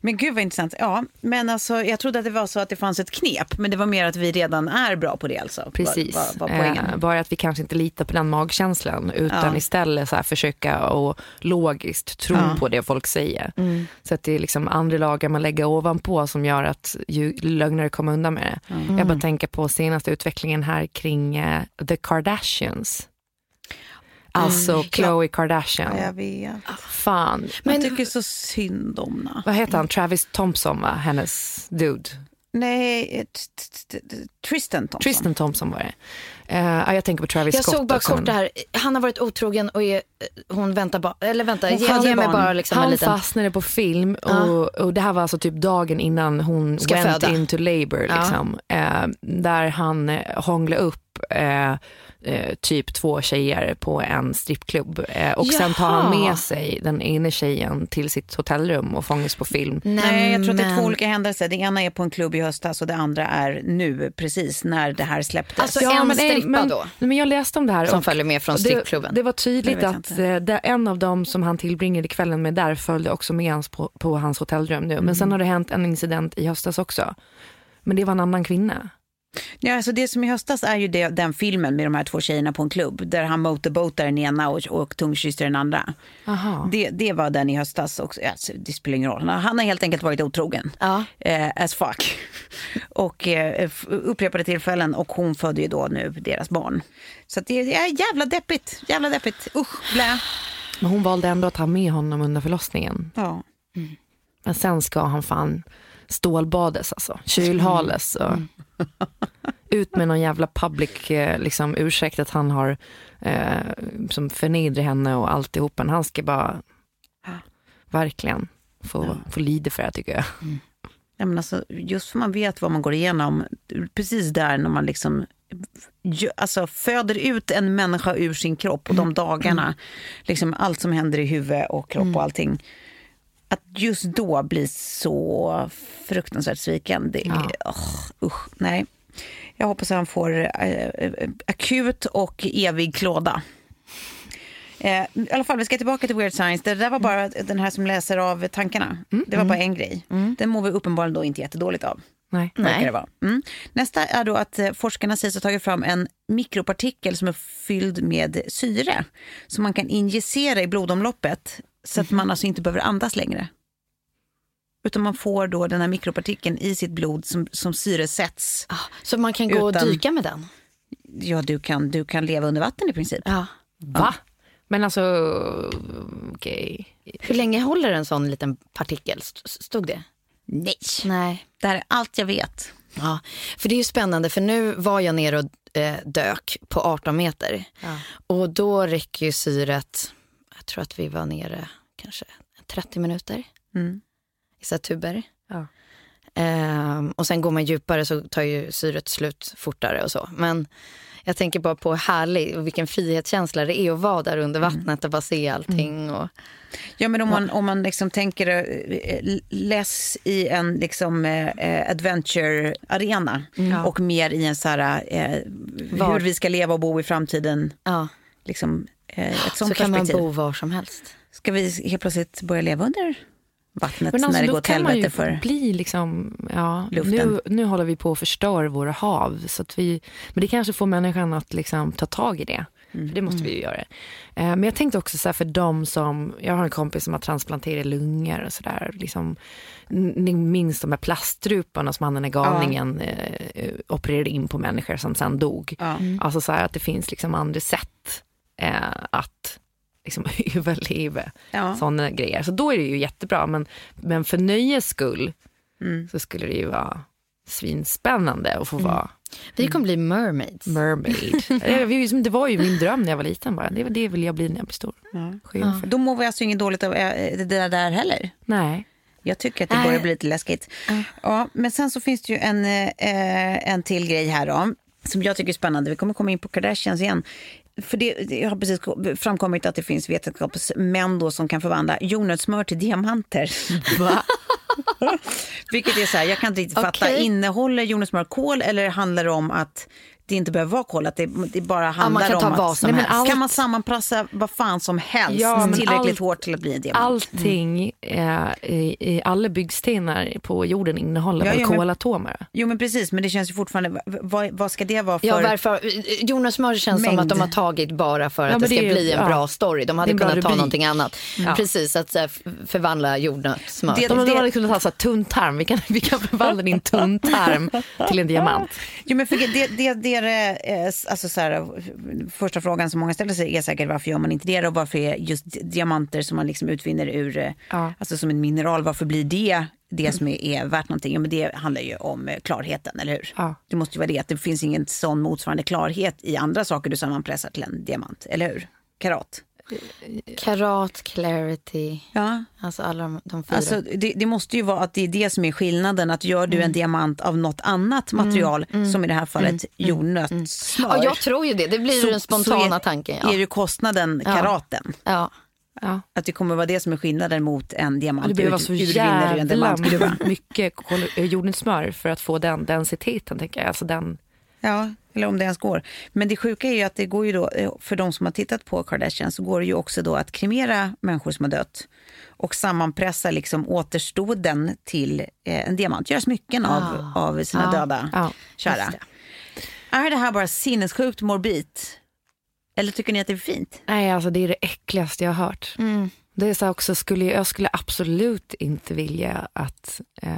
Men gud vad intressant. Ja, men alltså, jag trodde att det var så att det fanns ett knep, men det var mer att vi redan är bra på det alltså. Precis. Var, var, var. Eh, bara att vi kanske inte litar på den magkänslan utan Ja. istället så försöka och logiskt tro Ja. på det folk säger. Mm. Så att det är liksom andra lagar man lägger ovanpå som gör att ju lögnare kommer undan med det. Mm. Jag bara tänker på senaste utvecklingen här kring eh, The Kardashians. Alltså Khloe Kardashian. Ja, jag vet. Fan. Man tycker så synd om henne. Vad heter han? Travis Thompson va? Hennes dude. Nej, eh, Tristan Thompson. Tristan Thompson var det. Eh, ja, jag tänker på Travis Jag Scott såg bara också, kort men- det här. Han har varit otrogen och är, hon väntar bara, eller vänta, Hon ge, ge mig bara liksom en Han liten... fastnade på film och, och det här var alltså typ dagen innan hon Ska went föda. into labor. Liksom, eh, där han eh, hånglade upp eh, typ två tjejer på en strippklubb. Eh, och sen tar han Jaha. med sig den ena tjejen till sitt hotellrum och fångas på film. Nej, jag tror att det är två olika händelser. Det ena är på en klubb i höstas och det andra är nu, precis när det här släpptes. Alltså, en men, strippa men, då? Men jag läste om det här. Som och följer med från det, strippklubben. det var tydligt Det vet jag att eh, det, en av dem som han tillbringade kvällen med där följde också med hans på, på hans hotellrum nu. Men sen Mm. har det hänt en incident i höstas också. Men det var en annan kvinna. Ja, alltså det som i höstas är ju det, den filmen med de här två tjejerna på en klubb där han motorboatar den ena och, och tungkysser den andra. Det, det var den i höstas också. Alltså, det spelar ingen roll. Han har helt enkelt varit otrogen. Ja. Eh, as fuck. Och eh, upprepade tillfällen och hon födde ju då nu deras barn. Så att det är jävla deppigt. Jävla deppigt. Usch, blä. Men hon valde ändå att ta med honom under förlossningen. Ja. Men sen ska han fan stålbades alltså. Kylhales och ut med någon jävla public eh, liksom, ursäkt att han har eh, som förnedrar henne och alltihopa. Han ska bara verkligen få, få lida för det tycker jag. Ja, men alltså, just för man vet vad man går igenom, precis där när man liksom alltså, föder ut en människa ur sin kropp och de dagarna, liksom allt som händer i huvud och kropp och allting. Att just då bli så fruktansvärt sviken, det är, Ja. åh, usch, nej. Jag hoppas att han får eh, akut och evig klåda. Eh, I alla fall, vi ska tillbaka till Weird Science. Det där var bara den här som läser av tankarna. Det var bara en grej. Den mår vi uppenbarligen då inte jättedåligt av. Nej. Nej. Det vara. Mm. Nästa är då att eh, forskarna sägs ha tagit fram en mikropartikel som är fylld med syre. Som man kan injicera i blodomloppet så att man alltså inte behöver andas längre. Utan man får då den här mikropartikeln i sitt blod som, som syresätts. Ah, Så man kan gå Utan- och dyka med den? Ja, du kan, du kan leva under vatten i princip. Ja. Va? Men alltså, okej. Hur länge håller en sån liten partikel? St- Stod det? Nej. Nej. Det här är allt jag vet. Ja, för det är ju spännande för nu var jag nere och eh, dök på 18 meter. Och då räcker ju syret, jag tror att vi var nere kanske 30 minuter Mm. i så tuber. Ja. Ehm, och sen går man djupare så tar ju syret slut fortare och så. Men jag tänker bara på härlig och vilken frihetskänsla det är att vara där under vattnet och bara se allting. Och, Ja, men om man, om man liksom tänker eh, less i en liksom, eh, adventure-arena och mer i en så här, eh, hur vi ska leva och bo i framtiden. ja, Liksom, eh, ett så sånt kan man bo var som helst. Ska vi helt plötsligt börja leva under vattnet Men alltså, när det går åt kan man ju helvete för... bli liksom, ja, luften. nu, nu håller vi på att förstöra våra hav. Så att vi, men det kanske får människan att liksom ta tag i det. Mm. För det måste vi ju göra. Eh, men jag tänkte också så här för de som, jag har en kompis som har transplanterat lungor och sådär. Liksom, ni minns de här plaststruparna som han den här galningen eh, opererade in på människor som sen dog. Ja. Alltså så här att det finns liksom andra sätt eh, att liksom överleva Ja. sådana grejer. Så då är det ju jättebra. Men, men för nöjes skull Mm. så skulle det ju vara svinspännande att få vara Vi kommer bli mermaids. mermaid. det, var ju- det var ju min dröm när jag var liten bara. Det, det vill jag bli när jag blir stor. Sjöjungfru. Då mår vi alltså inget dåligt av eh, det där, där heller. Nej. Jag tycker att det börjar bli lite läskigt. Ja, men sen så finns det ju en, eh, en till grej här då, som jag tycker är spännande. Vi kommer komma in på Kardashians igen. För det, har precis framkommit att det finns vetenskapsmän då som kan förvandla jordnötssmör till diamanter. Va? Vilket är så här, jag kan inte riktigt fatta. Okej. Innehåller jordnötssmör kol eller handlar det om att det inte behöver vara kol? Att det, det bara handlar ta om vad att... som Nej, men helst. allt... Kan man sammanpressa vad fan som helst Ja, men tillräckligt allt- hårt till att bli en diamant? Allting eh, i, i alla byggstenar på jorden innehåller Ja, ja, men- kolatomer? Jo men precis, men det känns ju fortfarande, vad, vad ska det vara för... Ja, varför? Jonas Smör känns som Mängd. att de har tagit bara för Ja, att men det ska det är- bli en ja. bra story. De Det hade kunnat ta rubrik. någonting annat. Ja. Precis, att förvandla jordnötssmör. Det- De, de det- hade kunnat ha så här tunntarm. Vi kan, vi kan förvandla din tunntarm till en diamant. Jo, men för det, det, det är, eh, alltså så här, första frågan som många ställer sig är säkert varför gör man inte det och varför är just diamanter som man liksom utvinner ur, eh, Ja. alltså som en mineral, varför blir det det som är, är värt någonting? Ja, men det handlar ju om eh, klarheten, eller hur? Ja. Det måste ju vara det, att det finns ingen sån motsvarande klarhet i andra saker du sammanpressar till en diamant, eller hur? Karat. Karat, clarity, Ja. alltså alla de, de fyra. Alltså, det, det måste ju vara att det är det som är skillnaden. Att gör du en diamant av något annat material, som i det här fallet jordnötssmör. ja, jag tror ju det. Det blir så- den spontana är, tanken. är Ja. ju kostnaden karaten. Ja. Ja. Att det kommer vara det som är skillnaden mot en diamant Det behöver vara så jävla mycket jordnötssmör för att få den densiteten. Tänker jag. Alltså den, Ja, eller om det ens går. Men det sjuka är ju att det går ju då, eh, för de som har tittat på Kardashian så går det ju också då att kremera människor som har dött och sammanpressa liksom återstoden till eh, en diamant. Göra smycken av, av sina döda ja, kära. Är det här bara sinnessjukt morbid? Eller tycker ni att det är fint? nej, alltså det är det äckligaste jag har hört. Det är så också, skulle, jag skulle absolut inte vilja att eh,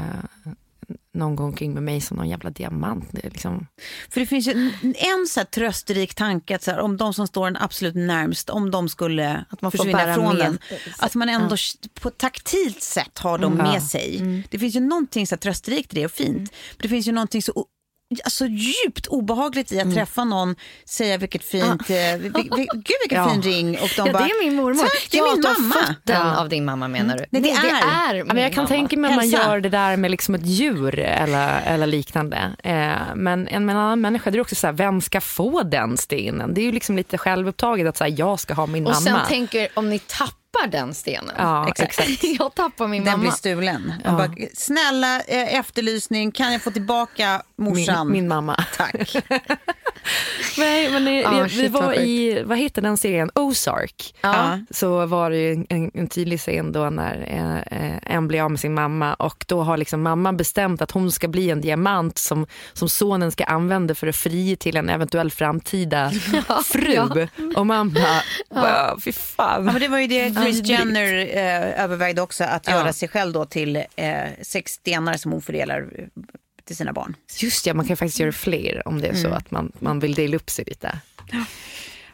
någon gång kring med mig som någon jävla diamant. Det liksom, För det finns ju en, en så här trösterik tanke att så här, om de som står en absolut närmst, om de skulle Att man försvinna från den, att man ändå på ett taktilt sätt har dem med sig. Det finns ju någonting så här trösterikt i det och fint. Men det finns ju någonting så Alltså djupt obehagligt i att träffa någon, säga vilket fint, eh, vi, vi, gud vilken Ja. fin ring och de Ja, bara, det är min mormor. Det är ja, min du har mamma. fått den av din mamma menar du? Nej, det är. Ja, men jag kan mamma. tänka mig att man gör det där med liksom ett djur eller, eller liknande. Eh, men en, med en annan människa, det är också så här, vem ska få den stenen? Det är ju liksom lite självupptaget att säga jag ska ha min Och mamma. sen tänker om ni tappar den stenen. Ja, exakt. jag tappar min den mamma. blir stulen. Man Bara, Snälla eh, efterlysning, kan jag få tillbaka morsan? min, min mamma. Tack. Nej, men det, Ja, jag, vi var i, vad heter den serien, Ozark. Ja. Så var det ju en, en, tydlig scen då när eh, eh, en blir av med sin mamma och då har liksom mamman bestämt att hon ska bli en diamant som, som sonen ska använda för att fri till en eventuell framtida fru. Och mamma, bara, fy fan. Ja, men det var ju det Chris. Jenner eh, övervägde också, att göra sig själv då till eh, sex stenar som hon fördelar eh, till sina barn. Just ja, man kan faktiskt göra fler om det är så att man, man vill dela upp sig lite.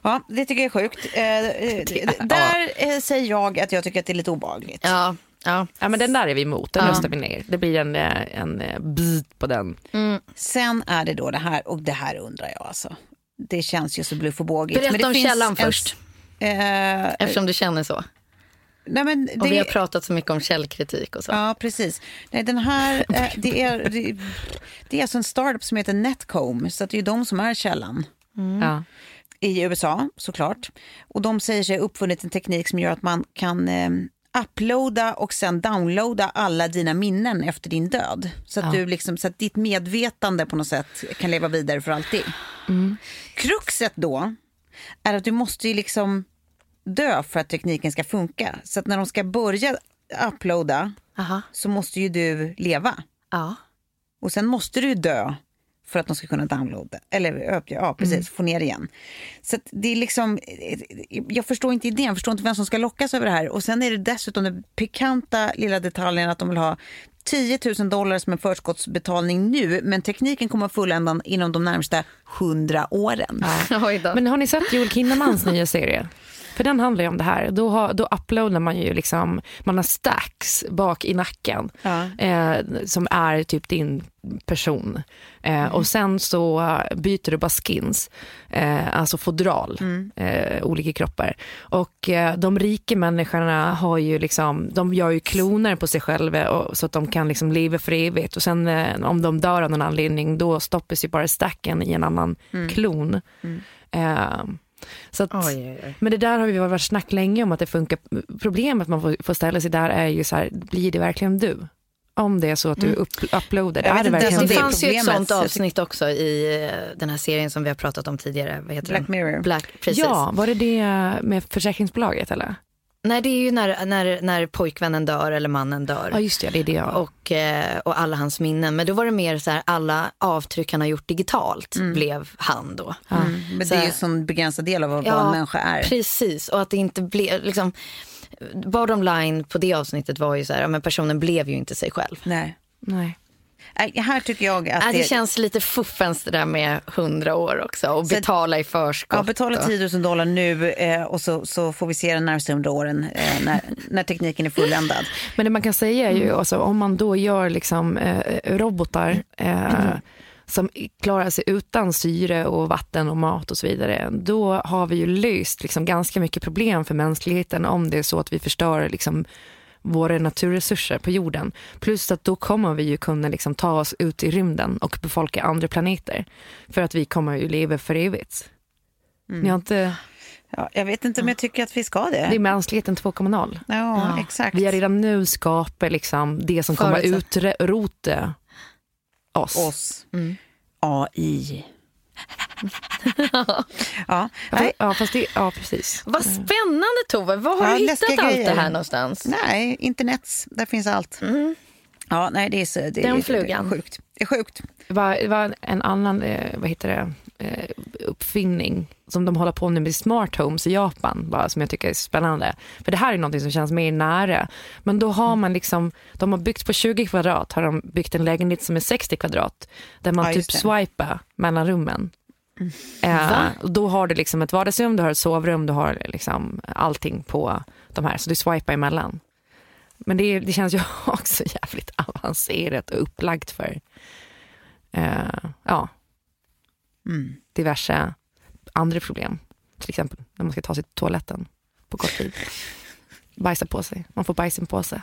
Ja, det tycker jag är sjukt. Eh, eh, där eh, säger jag att jag tycker att det är lite obehagligt. Ja, ja. Ja, men den där är vi emot, den Ja. röstar vi ner. Det blir en, en bit på den. Sen är det då det här, och det här undrar jag alltså. Det känns ju så bluff och bågigt. Berätta om källan en- först. Eh, Eftersom du känner så. Nej, men det, Och vi har pratat så mycket om källkritik och så. Ja, precis. Nej, den här, eh, det, är, det, det är alltså en startup som heter Netcom, så att det är de som är källan. Ja. i USA såklart. Och de säger sig ha uppfunnit en teknik som gör att man kan eh, uploada och sen downloada alla dina minnen efter din död. Så att, du liksom, så att ditt medvetande på något sätt kan leva vidare för alltid. Kruxet då är att du måste ju liksom dö för att tekniken ska funka. Så att när de ska börja uploada Aha. så måste ju du leva. Ja. Och sen måste du dö för att de ska kunna downloada. Eller ja, ja, precis, få ner igen. Så att det är liksom, jag förstår inte idén, jag förstår inte vem som ska lockas över det här. Och sen är det dessutom den pikanta lilla detaljen att de vill ha 10 000 dollar som en förskottsbetalning nu, men tekniken kommer att fulländan inom de närmsta 100 åren. Då. Men har ni sett Joel Kinnemans nya serie? För den handlar ju om det här. Då, har, då uploadar man ju liksom, man har stacks bak i nacken Ja. eh, som är typ din person. Eh, Och sen så eh, byter du bara skins, eh, alltså fodral, eh, olika kroppar. Och eh, de rika människorna har ju liksom, de gör ju kloner på sig själva och, så att de kan liksom leva för evigt. Och sen eh, om de dör av någon anledning, då stoppas ju bara stacken i en annan klon. Så att, Oj, oj, oj. men det där har vi varit snack länge om att det funkar. Problemet man får, får ställa sig där är ju så här, blir det verkligen du? Om det är så att du upp, uploadar, är det verkligen om Det fanns ju ett sånt avsnitt också i eh, den här serien som vi har pratat om tidigare. Vad heter Black den? Mirror. Black, precis. Ja, var det det med försäkringsbolaget eller? Nej, det är ju när, när, när pojkvännen dör eller mannen dör. Ja just det, det är det jag... och, eh, och alla hans minnen. Men då var det mer så här, alla avtryck han har gjort digitalt blev han då. Mm. Men Så det är ju en sån begränsad del av vad vad en människa är. Precis, och att det inte blev, liksom, bottom line på det avsnittet var ju så här, ja, men personen blev ju inte sig själv. Nej. Nej. Nej, Här tycker jag att Nej, det det, känns lite fuffens det där med hundra år också och Så- betala i förskott. Ja, betala och- 10 000 dollar nu eh, och så, så får vi se den närmaste hundra åren eh, när, när tekniken är fulländad. Men det man kan säga är ju, Mm. alltså, om man då gör liksom, eh, robotar eh, som klarar sig utan syre och vatten och mat och så vidare, då har vi ju löst liksom ganska mycket problem för mänskligheten om det är så att vi förstör liksom våra naturresurser på jorden. Plus att då kommer vi ju kunna liksom ta oss ut i rymden och befolka andra planeter. För att vi kommer ju leva för evigt. Mm. Ni har inte... Ja, jag vet inte om jag tycker att vi ska det. Det är mänskligheten 2.0. Ja, exakt. Vi har redan nu skapat liksom det som kommer utrota oss. Oss. Mm. AI. ja, nej. ja, fast det, ja, precis. Vad spännande Tove. Var har Ja, du hittat allt grejer. det här någonstans? Nej, internets. Där finns allt. Ja, nej, det är, så, det, Den är- flugan. Det är sjukt. Det är sjukt. Det var, det var en annan eh, vad heter det, eh, uppfinning som de håller på nu med smart homes i Japan, bara, som jag tycker är spännande. För det här är något som känns mer nära. Men då har man liksom, de har byggt på 20 kvadrat, har de byggt en lägenhet som är 60 kvadrat, där man Ja, typ swipar mellan rummen. Eh, och då har du liksom ett vardagsrum, du har ett sovrum, du har liksom allting på de här, så du swipar emellan. Men det, det känns ju också jävligt avancerat och upplagt för eh, ja, Mm. diverse andra problem. Till exempel när man ska ta sig till toaletten på kort tid. Bajsa på sig. Man får bajs i en påse.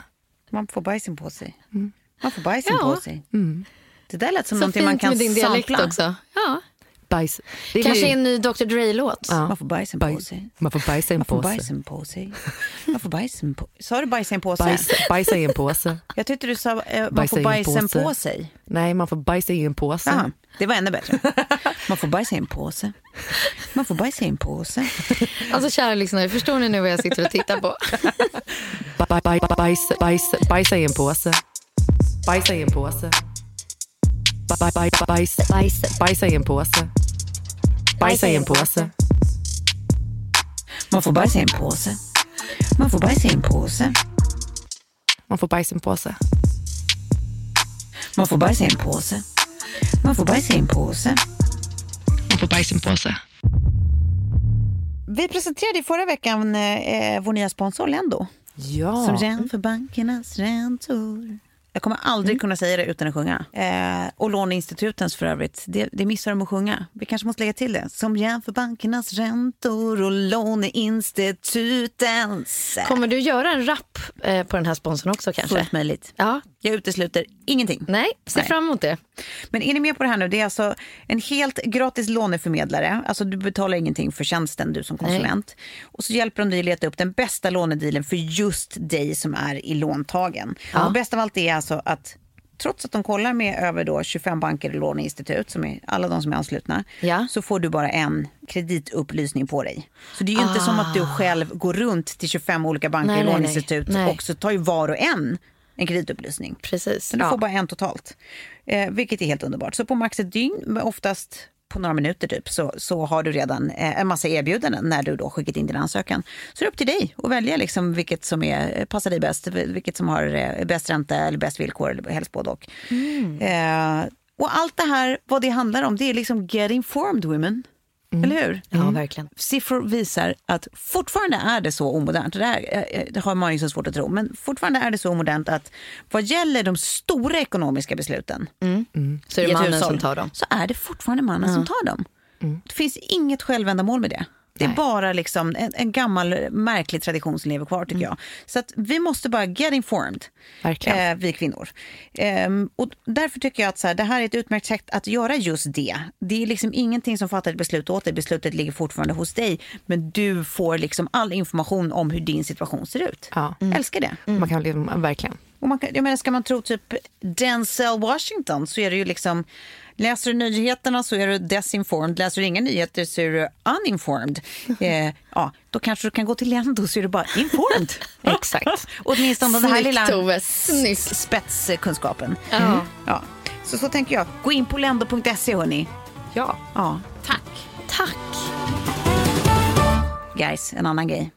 Man får bajsen på sig. Mm. Man får bajsen Ja. på sig. Mm. Det där lät som Så någonting man fint kan med din dialekt sampla. också. Ja. Bajs. Det Kanske blir- en ny Dr Dre-låt. ja. Man får bajsen på Baj- sig. Man får bajsa en Man får påse. bajsen på sig. Man får bajsen på Sa du bajsa en påse? Bajs, bajsa i en påse. Jag tyckte du sa eh, man Bajsa får i en påse. på sig. Nej, man får bajsa i en påse. Jaha, det var ännu bättre. Man får bajsa i en påse. Man får bajsa i en påse. Alltså kära lyssnare, förstår ni nu vad jag sitter och tittar på? Baj, baj, bajs, bajs, bajsa i en påse. Bajsa i en påse. Baj, baj, bajs, Bajs. bajsa i en påse. Bajsa i en påse. Man får bajsa i en påse. Man får bajsa i en påse. Man får bajsa i en påse. Man får bajsa i en påse. Man får bajsa i en påse. Man får bajsa i en påse. Vi presenterade i förra veckan eh, vår nya sponsor Lendo. Ja. Som jämför bankernas räntor. Jag kommer aldrig kunna säga det utan att sjunga. Eh, och låneinstitutens för övrigt. Det, det missar de att sjunga. Vi kanske måste lägga till det. Som jämför bankernas räntor och låneinstitutens. Kommer du göra en rap eh, på den här sponsorn också kanske? Fullt möjligt. Ja. Jag utesluter ingenting. Nej, se Nej. fram emot det. Men är ni med på det här nu? Det är alltså en helt gratis låneförmedlare. Alltså du betalar ingenting för tjänsten du som konsument. Och så hjälper de dig att leta upp den bästa lånedealen för just dig som är i låntagen. Och bäst av allt är alltså att Trots att de kollar med över då 25 banker och låneinstitut, som är alla de som är anslutna, Ja. så får du bara en kreditupplysning på dig. Så det är ju inte som att du själv går runt till 25 olika banker Nej, och nej, nej. låneinstitut Nej. och så tar ju var och en en kreditupplysning. Precis. Men du Ja. får bara en totalt. Eh, vilket är helt underbart. Så på max ett dygn, oftast på några minuter typ, så, så har du redan eh, en massa erbjudanden när du då skickat in din ansökan. Så det är upp till dig att välja liksom vilket som är, passar dig bäst, vilket som har eh, bäst ränta eller bäst villkor, eller helst både och. Eh, och allt det här, vad det handlar om, det är liksom get informed women. Eller hur? Ja, verkligen. Siffror visar att fortfarande är det så omodernt. Det, här, eh, det har man ju så svårt att tro. Men fortfarande är det så omodernt att vad gäller de stora ekonomiska besluten Så är det mannen hushåll, som tar dem. så är det fortfarande mannen som tar dem. Det finns inget självändamål med det. Det är Nej. bara liksom en, en gammal märklig tradition som lever kvar tycker jag. Så att vi måste bara get informed, eh, vi kvinnor. Ehm, och därför tycker jag att så här, det här är ett utmärkt sätt att göra just det. Det är liksom ingenting som fattar ett beslut åt dig. Beslutet ligger fortfarande hos dig. Men du får liksom all information om hur din situation ser ut. Ja. Älskar det. Man kan liksom, verkligen. Och man kan, jag menar, ska man tro typ Denzel Washington så är det ju liksom Läser du nyheterna så är du desinformed. Läser du inga nyheter så är du uninformed. Eh, ja, då kanske du kan gå till Lendo så är du bara informed. Exakt. Åtminstone den här lilla Tove. Snyggt. spetskunskapen. Ja. Ja. Så, så tänker jag. Gå in på lendo.se hörni. Ja. Ja. Tack. Tack. Guys, en annan grej.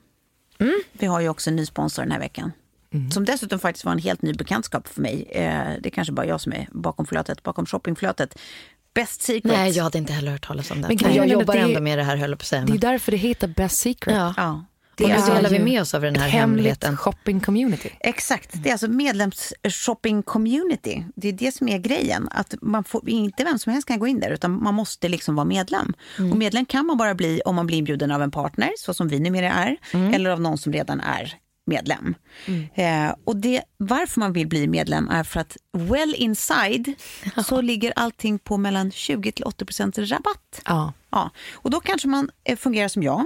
Vi har ju också en ny sponsor den här veckan. Som dessutom faktiskt var en helt ny bekantskap för mig. Eh, det är kanske bara jag som är bakom flötet, bakom shoppingflötet. Best Secret. Nej, jag hade inte heller hört talas om det. Men Men, jag jobbar det ändå med det här, höll på. Det är därför det heter Best Secret. Ja. Ja. Det Och nu nu delar vi med oss av den här hemligheten. shopping-community. Exakt, det är alltså medlems-shopping-community. Det är det som är grejen. Att man får, inte vem som helst kan gå in där, utan man måste liksom vara medlem. Och medlem kan man bara bli om man blir inbjuden av en partner, så som vi numera är, eller av någon som redan är medlem. Eh, och det, varför man vill bli medlem är för att well inside så ligger allting på mellan 20 till 80 procent rabatt. Ja. Ja, och då kanske man eh, fungerar som jag,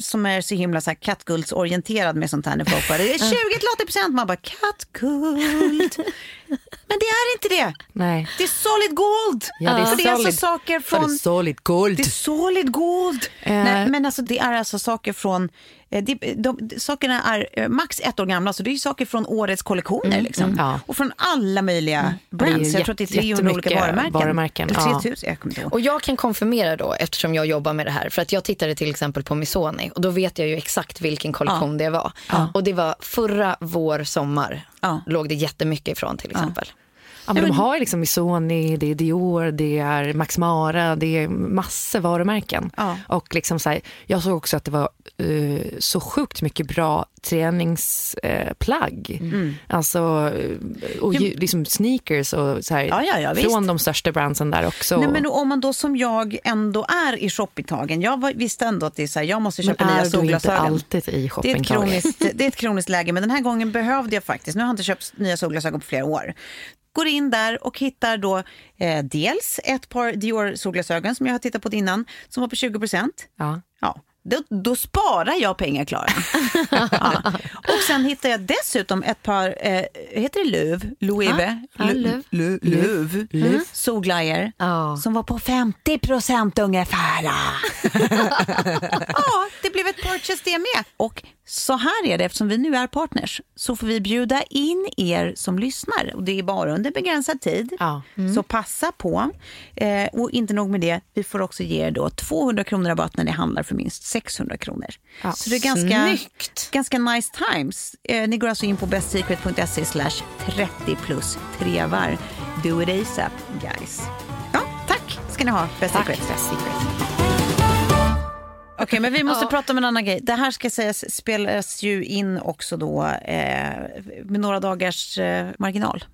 som är så himla så här kattguldsorienterad med sånt här när folk bara, det är 20 till 80 procent, man bara kattguld. Men det är inte det. Nej. Det är solid gold. Ja, det är För det är alltså solid- saker För det är från... solid gold. Det är solid gold. Eh. Nej, men alltså det är alltså saker från... eh, de, de, sakerna är eh, max ett år gamla, så det är saker från årets kollektioner. liksom. Ja. Och från alla möjliga brands. Det är Jag tror att det är 300 olika varumärken. varumärken, ja. 3000, jag kommer inte ihåg. Och jag kan konfirmera då, eftersom jag jobbar med det här, för att jag tittade till exempel på Missoni och då vet jag ju exakt vilken kollektion det var. Och det var förra vår, sommar, Ja. låg det jättemycket ifrån till exempel. Ja, men de har liksom Missoni, det är Dior, det är Max Mara, det är massor varumärken. Ja. Och liksom så här, jag såg också att det var eh, så sjukt mycket bra träningsplagg. Mm. Alltså, eh, och ju, liksom sneakers och så här, Ja, ja, ja, från de största brandsen där också. Nej, men om man då som jag ändå är i shoppingtagen. Jag visste ändå att det är så här, jag måste Men köpa nya är du inte solglasögon. alltid i Det är, ett shoppingtagen? kroniskt, det är ett kroniskt läge, men den här gången behövde jag faktiskt. Nu har jag inte köpt nya solglasögon på flera år. Går in där och hittar då eh, dels ett par Dior solglasögon som jag har tittat på innan, som var på 20 procent. Ja. Ja, då, då sparar jag pengar, Klara. ja. Och sen hittar jag dessutom ett par, eh, heter det Löv? Loewe? Ja, Löv. Löv. Solglajjor. Ja. Som var på 50 procent ungefär. ja, det blev ett purchase det med. Och så här är det, eftersom vi nu är partners så får vi bjuda in er som lyssnar. Och det är bara under begränsad tid. Ja. Så passa på. Eh, och inte nog med det, vi får också ge er då 200 kronor rabatt när ni handlar för minst 600 kronor. Ja, Så det är ganska, snyggt. ganska nice times. Eh, ni går alltså in på bestsecret.se slash 30 plus trevar. Do it ASAP guys. Ja, tack ska ni ha, Best Secret. Best Secret. Okej, men vi måste prata om en annan grej. Det här ska sägas spelas ju in också då eh, med några dagars eh, marginal.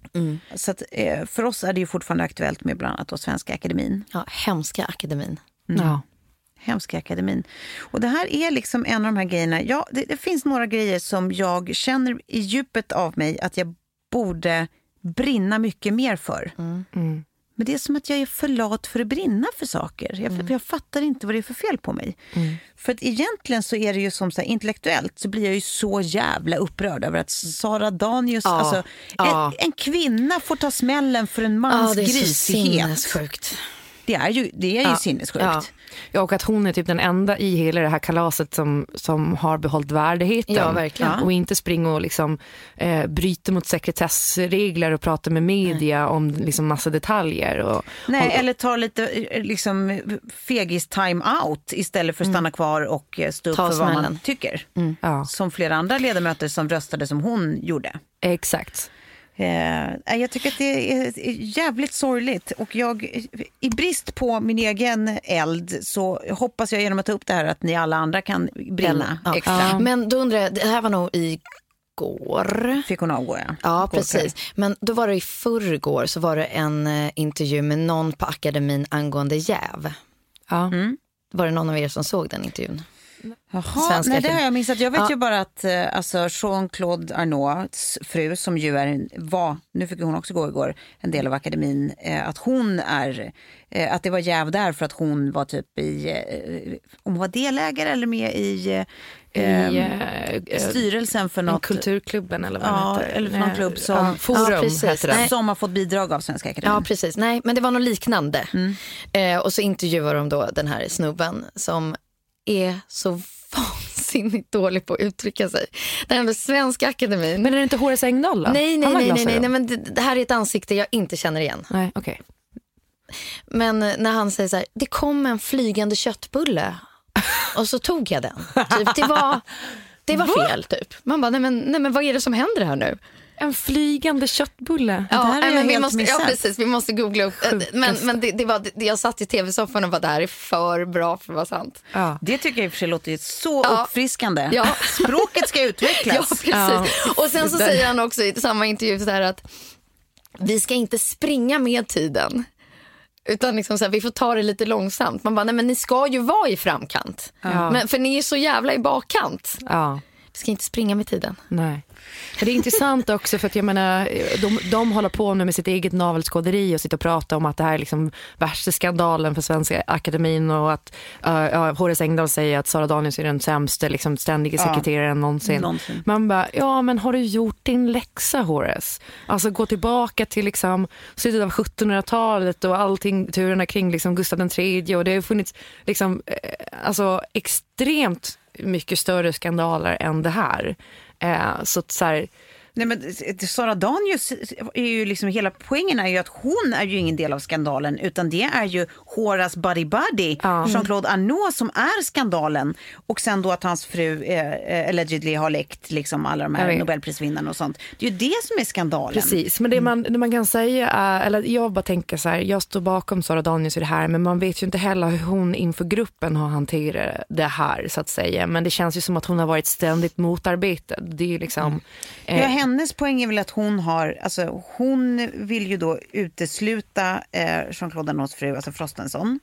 Så att, eh, för oss är det ju fortfarande aktuellt med bland annat då Svenska Akademin. Ja, hemska akademin. Ja. Hemska akademin. Och det här är liksom en av de här grejerna. Ja, det, det finns några grejer som jag känner i djupet av mig att jag borde brinna mycket mer för. Mm. Men det är som att jag är för lat för att brinna för saker. Jag, jag fattar inte vad det är för fel på mig. För att egentligen så är det ju som så här, intellektuellt så blir jag ju så jävla upprörd över att Sara Danius, Ja, alltså ja. en, en kvinna får ta smällen för en mans det är så grisighet. sinnessjukt. Det är ju, det är ju sinnessjukt. Ja. ja, och att hon är typ den enda i hela det här kalaset som, som har behållit värdigheten. Ja, verkligen. Och inte springa och liksom, eh, bryta mot sekretessregler och prata med media om liksom massa detaljer. Och, Nej, och, eller ta lite eh, liksom, fegis time out istället för att stanna kvar och eh, stå upp Ta för vad man tycker. ja, Som flera andra ledamöter som röstade som hon gjorde. exakt. Eh, jag tycker att det är jävligt sorgligt och jag, i brist på min egen eld så hoppas jag genom att ta upp det här att ni alla andra kan brinna Ja. extra. Men då undrar jag, det här var nog igår. Fick hon avgå, ja. Ja, precis. Men då var det i förrgår så var det en eh, intervju med någon på akademin angående jäv. Ja. Var det någon av er som såg den intervjun? Jaha, Svenska nej, det har jag missat. Jag vet Ja. ju bara att eh, alltså Jean-Claude Arnauds fru, som ju är, var, nu fick hon också gå igår, en del av akademin, eh, att hon är, eh, att det var jäv där för att hon var typ i, eh, om hon var delägare eller med i, I eh, eh, styrelsen för något. kulturklubben eller vad Ja, heter. eller för någon klubb som- ja, Forum Ja, heter den. Som har fått bidrag av Svenska Akademin. Ja, precis. Nej, men det var något liknande. Eh, och så intervjuar de då den här snubben som är så vansinnigt dålig på att uttrycka sig. Det här med Svenska Akademin. Men är det inte Horace Engdahl då? nej, nej, nej, nej, nej, nej, men det, det här är ett ansikte jag inte känner igen. Nej, okej. Men eh, när han säger så här, det kom en flygande köttbulle och så tog jag den. Typ, det var, det var fel typ. Man bara, nej men, nej men vad är det som händer här nu? En flygande köttbulle. Ja, här har nej, jag men vi måste, ja, missat. precis. Vi måste googla upp. Men, men det, det var, det, jag satt i tv-soffan och var där är för bra för att vara sant. Ja. Det tycker jag i och för sig låter så Ja. uppfriskande. Ja. Språket ska Ja, utvecklas. precis. Ja. Och sen så säger han också i samma intervju så här att vi ska inte springa med tiden. Utan liksom så här, vi får ta det lite långsamt. Man bara, nej men ni ska ju vara i framkant. Men, för ni är så jävla i bakkant. Ja. Ska inte springa med tiden. Nej. Men det är intressant också för att jag menar, de, de håller på nu med sitt eget navelskåderi och sitter och pratar om att det här är liksom värsta skandalen för Svenska Akademin och att uh, Horace Engdahl säger att Sara Danius är den sämsta liksom, ständige sekreteraren någonsin. någonsin. Man bara, ja men har du gjort din läxa Horace? Alltså gå tillbaka till liksom, slutet av 1700-talet och allting, turerna kring liksom, Gustav III och det har funnits liksom, eh, alltså, extremt mycket större skandaler än det här. Eh, så att så här, Nej, men Sara Danius är ju liksom, hela poängen är ju att hon är ju ingen del av skandalen utan det är ju Horace Buddy Buddy, Ja. Jean-Claude Arnault som är skandalen. Och sen då att hans fru eh, eh, allegedly har läckt liksom alla de här. Nobelprisvinnarna och sånt. Det är ju det som är skandalen. Precis, men det man, det man kan säga är, eller jag bara tänker så här, jag står bakom Sara Danius i det här, men man vet ju inte heller hur hon inför gruppen har hanterat det här så att säga. Men det känns ju som att hon har varit ständigt motarbetad. Det är ju liksom... eh, Ja, hennes poäng är väl att hon har, alltså hon vill ju då utesluta eh, Jean-Claude Arnauds fru, alltså Frostenson.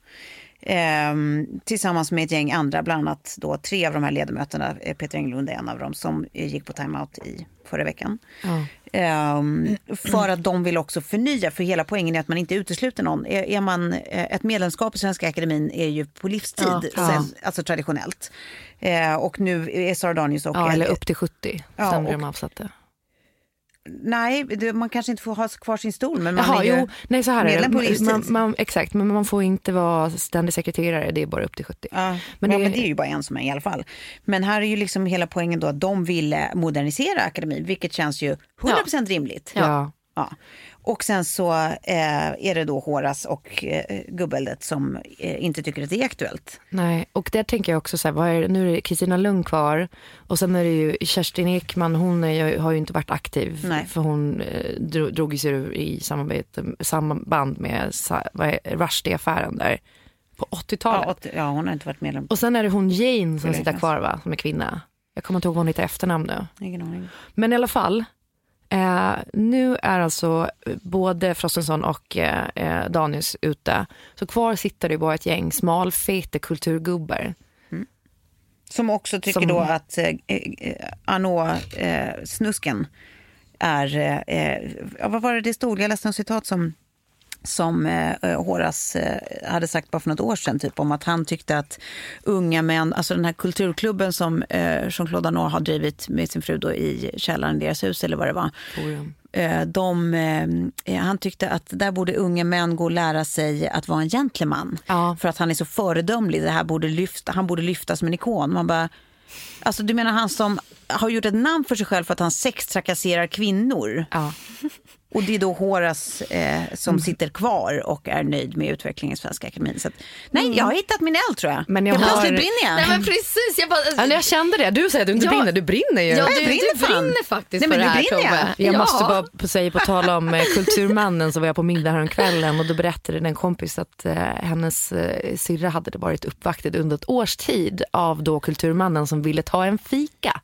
ehm, tillsammans med ett gäng andra, bland annat då tre av de här ledamöterna, eh, Peter Englund är en av dem, som eh, gick på timeout i förra veckan. ja. Ehm, för att de vill också förnya, för hela poängen är att man inte utesluter någon. Är, är man, eh, ett medlemskap i Svenska Akademin är ju på livstid, Ja. sen, alltså traditionellt. Eh, och nu är Sara Danius och... ja, eller upp till 70 Ja, stämmer och- de avsatte. Nej, det, man kanske inte får ha kvar sin stol, men man Jaha, är ju jo, nej så här är medlem på livstid. Exakt, men man får inte vara ständig sekreterare, det är bara upp till 70. Ja, Men det- ja, men det är ju bara en som är i alla fall. Men här är ju liksom hela poängen då att de ville modernisera akademin, vilket känns ju 100% rimligt. Ja. Ja. Och sen så eh, är det då Horace och eh, gubbeldet som eh, inte tycker att det är aktuellt. Nej, och där tänker jag också så här, är nu är det Kristina Lund kvar och sen är det ju Kerstin Ekman, hon är, har ju inte varit aktiv Nej. för hon eh, dro, drog sig ur i samarbete, samband med Rushdie-affären där på 80-talet. Ja, ja, hon har inte varit medlem. Och sen är det hon Jane som sitter kvar va, som är kvinna. Jag kommer inte ihåg vad hon heter efternamn nu. Ingen aning. Men i alla fall, eh, nu är alltså både Frostenson och eh, eh, Danius ute. Så kvar sitter det bara ett gäng smalfete kulturgubbar. Som också tycker Som- då att eh, eh, Arnault-snusken är... Eh, eh, ja, vad var det det stod? Jag läste en citat som, som eh, Horace eh, hade sagt bara för något år sedan, typ om att han tyckte att unga män, alltså den här kulturklubben som eh, Jean-Claude Arnault har drivit med sin fru då i källaren i deras hus eller vad det var. Forum. Eh, de, eh, han tyckte att där borde unga män gå och lära sig att vara en gentleman. Ja. För att han är så föredömlig. Det här borde lyfta, han borde lyftas som en ikon. Man bara, alltså du menar han som har gjort ett namn för sig själv för att han sextrakasserar kvinnor. Ja. Och det är då Horace eh, som sitter kvar och är nöjd med utvecklingen i Svenska Akademin. Så att, nej, jag har hittat min eld tror jag. Men jag Helt har- plötsligt brinner jag. Nej men precis, jag bara... Ja, jag kände det. Du säger att du inte Ja. brinner. Du brinner ju. Ja, jag du, brinner du brinner faktiskt Nej, men för det här brinner jag. Tove. Jag ja. måste bara på säga på tal om eh, Kulturmannen så var jag på middag häromkvällen och då berättade en kompis att eh, hennes eh, syrra hade varit uppvaktad under ett års tid av då Kulturmannen som ville ta en fika.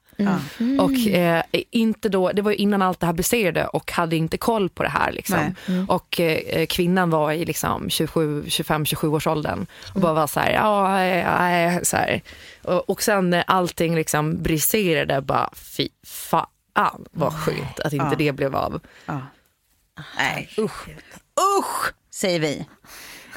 Och eh, inte då, det var innan allt det här briserade och hade inte koll på det här. Liksom. Och eh, kvinnan var i liksom 25-27 års åldern och bara var så här, ja, ja, ja, så här. Och, och sen när allting liksom briserade, bara fy fan vad skönt att inte det blev av. Nej, usch. Usch, säger vi.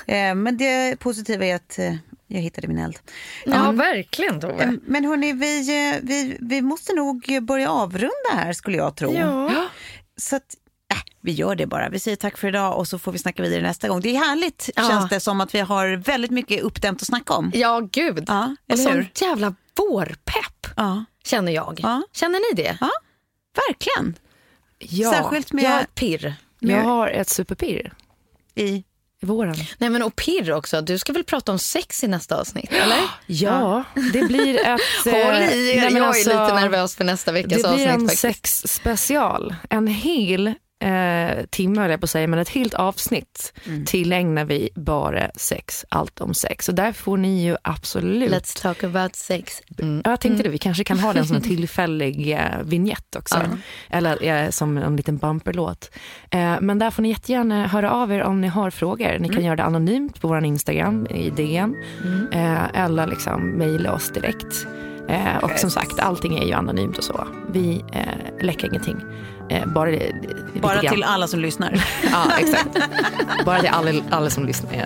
Eh, men det positiva är att eh, jag hittade min eld. Ja, verkligen Tove. Men hörni, vi, eh, vi, vi måste nog börja avrunda här skulle jag tro. Ja. Så att, äh, vi gör det bara. Vi säger tack för idag och så får vi snacka vidare nästa gång. Det är härligt Ja. känns det som att vi har väldigt mycket uppdämt att snacka om. Ja, gud. Ja, och sån jävla vårpepp, Ja, känner jag. Ja. Känner ni det? ja verkligen. Ja, Särskilt med Jag har ett pirr. jag har ett superpirr. i... i våren. Nej men och pirr också, du ska väl prata om sex i nästa avsnitt, eller? Ja, det blir ett... Håll eh, i er, men jag alltså, är lite nervös för nästa veckas Det avsnitt blir en faktiskt. sexspecial. En hel eh, timme höll jag på att säga, men ett helt avsnitt Mm. tillägnar vi bara sex, allt om sex. Så där får ni ju absolut Let's talk about sex. Mm. Ja, Jag tänkte det, vi kanske kan ha den som en tillfällig eh, vignett också. Eller eh, som en liten bumperlåt. Eh, men där får ni jättegärna höra av er om ni har frågor. Ni kan göra det anonymt på vår Instagram i DN. Eh, eller liksom mejla oss direkt. Eh, och som sagt, allting är ju anonymt och så. Vi eh, läcker ingenting. Eh, bara Bara till alla som lyssnar. Ja, exakt. Bara till alla, alla som lyssnar. Ja.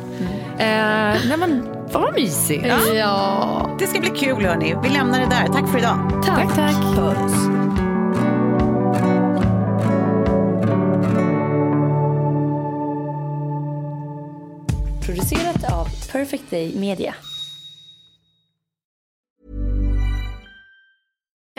Eh, nej men, fan vad mysigt. Ja. Det ska bli kul hörni. Vi lämnar det där. Tack för idag. Tack, tack. Producerat av Perfect Day Media.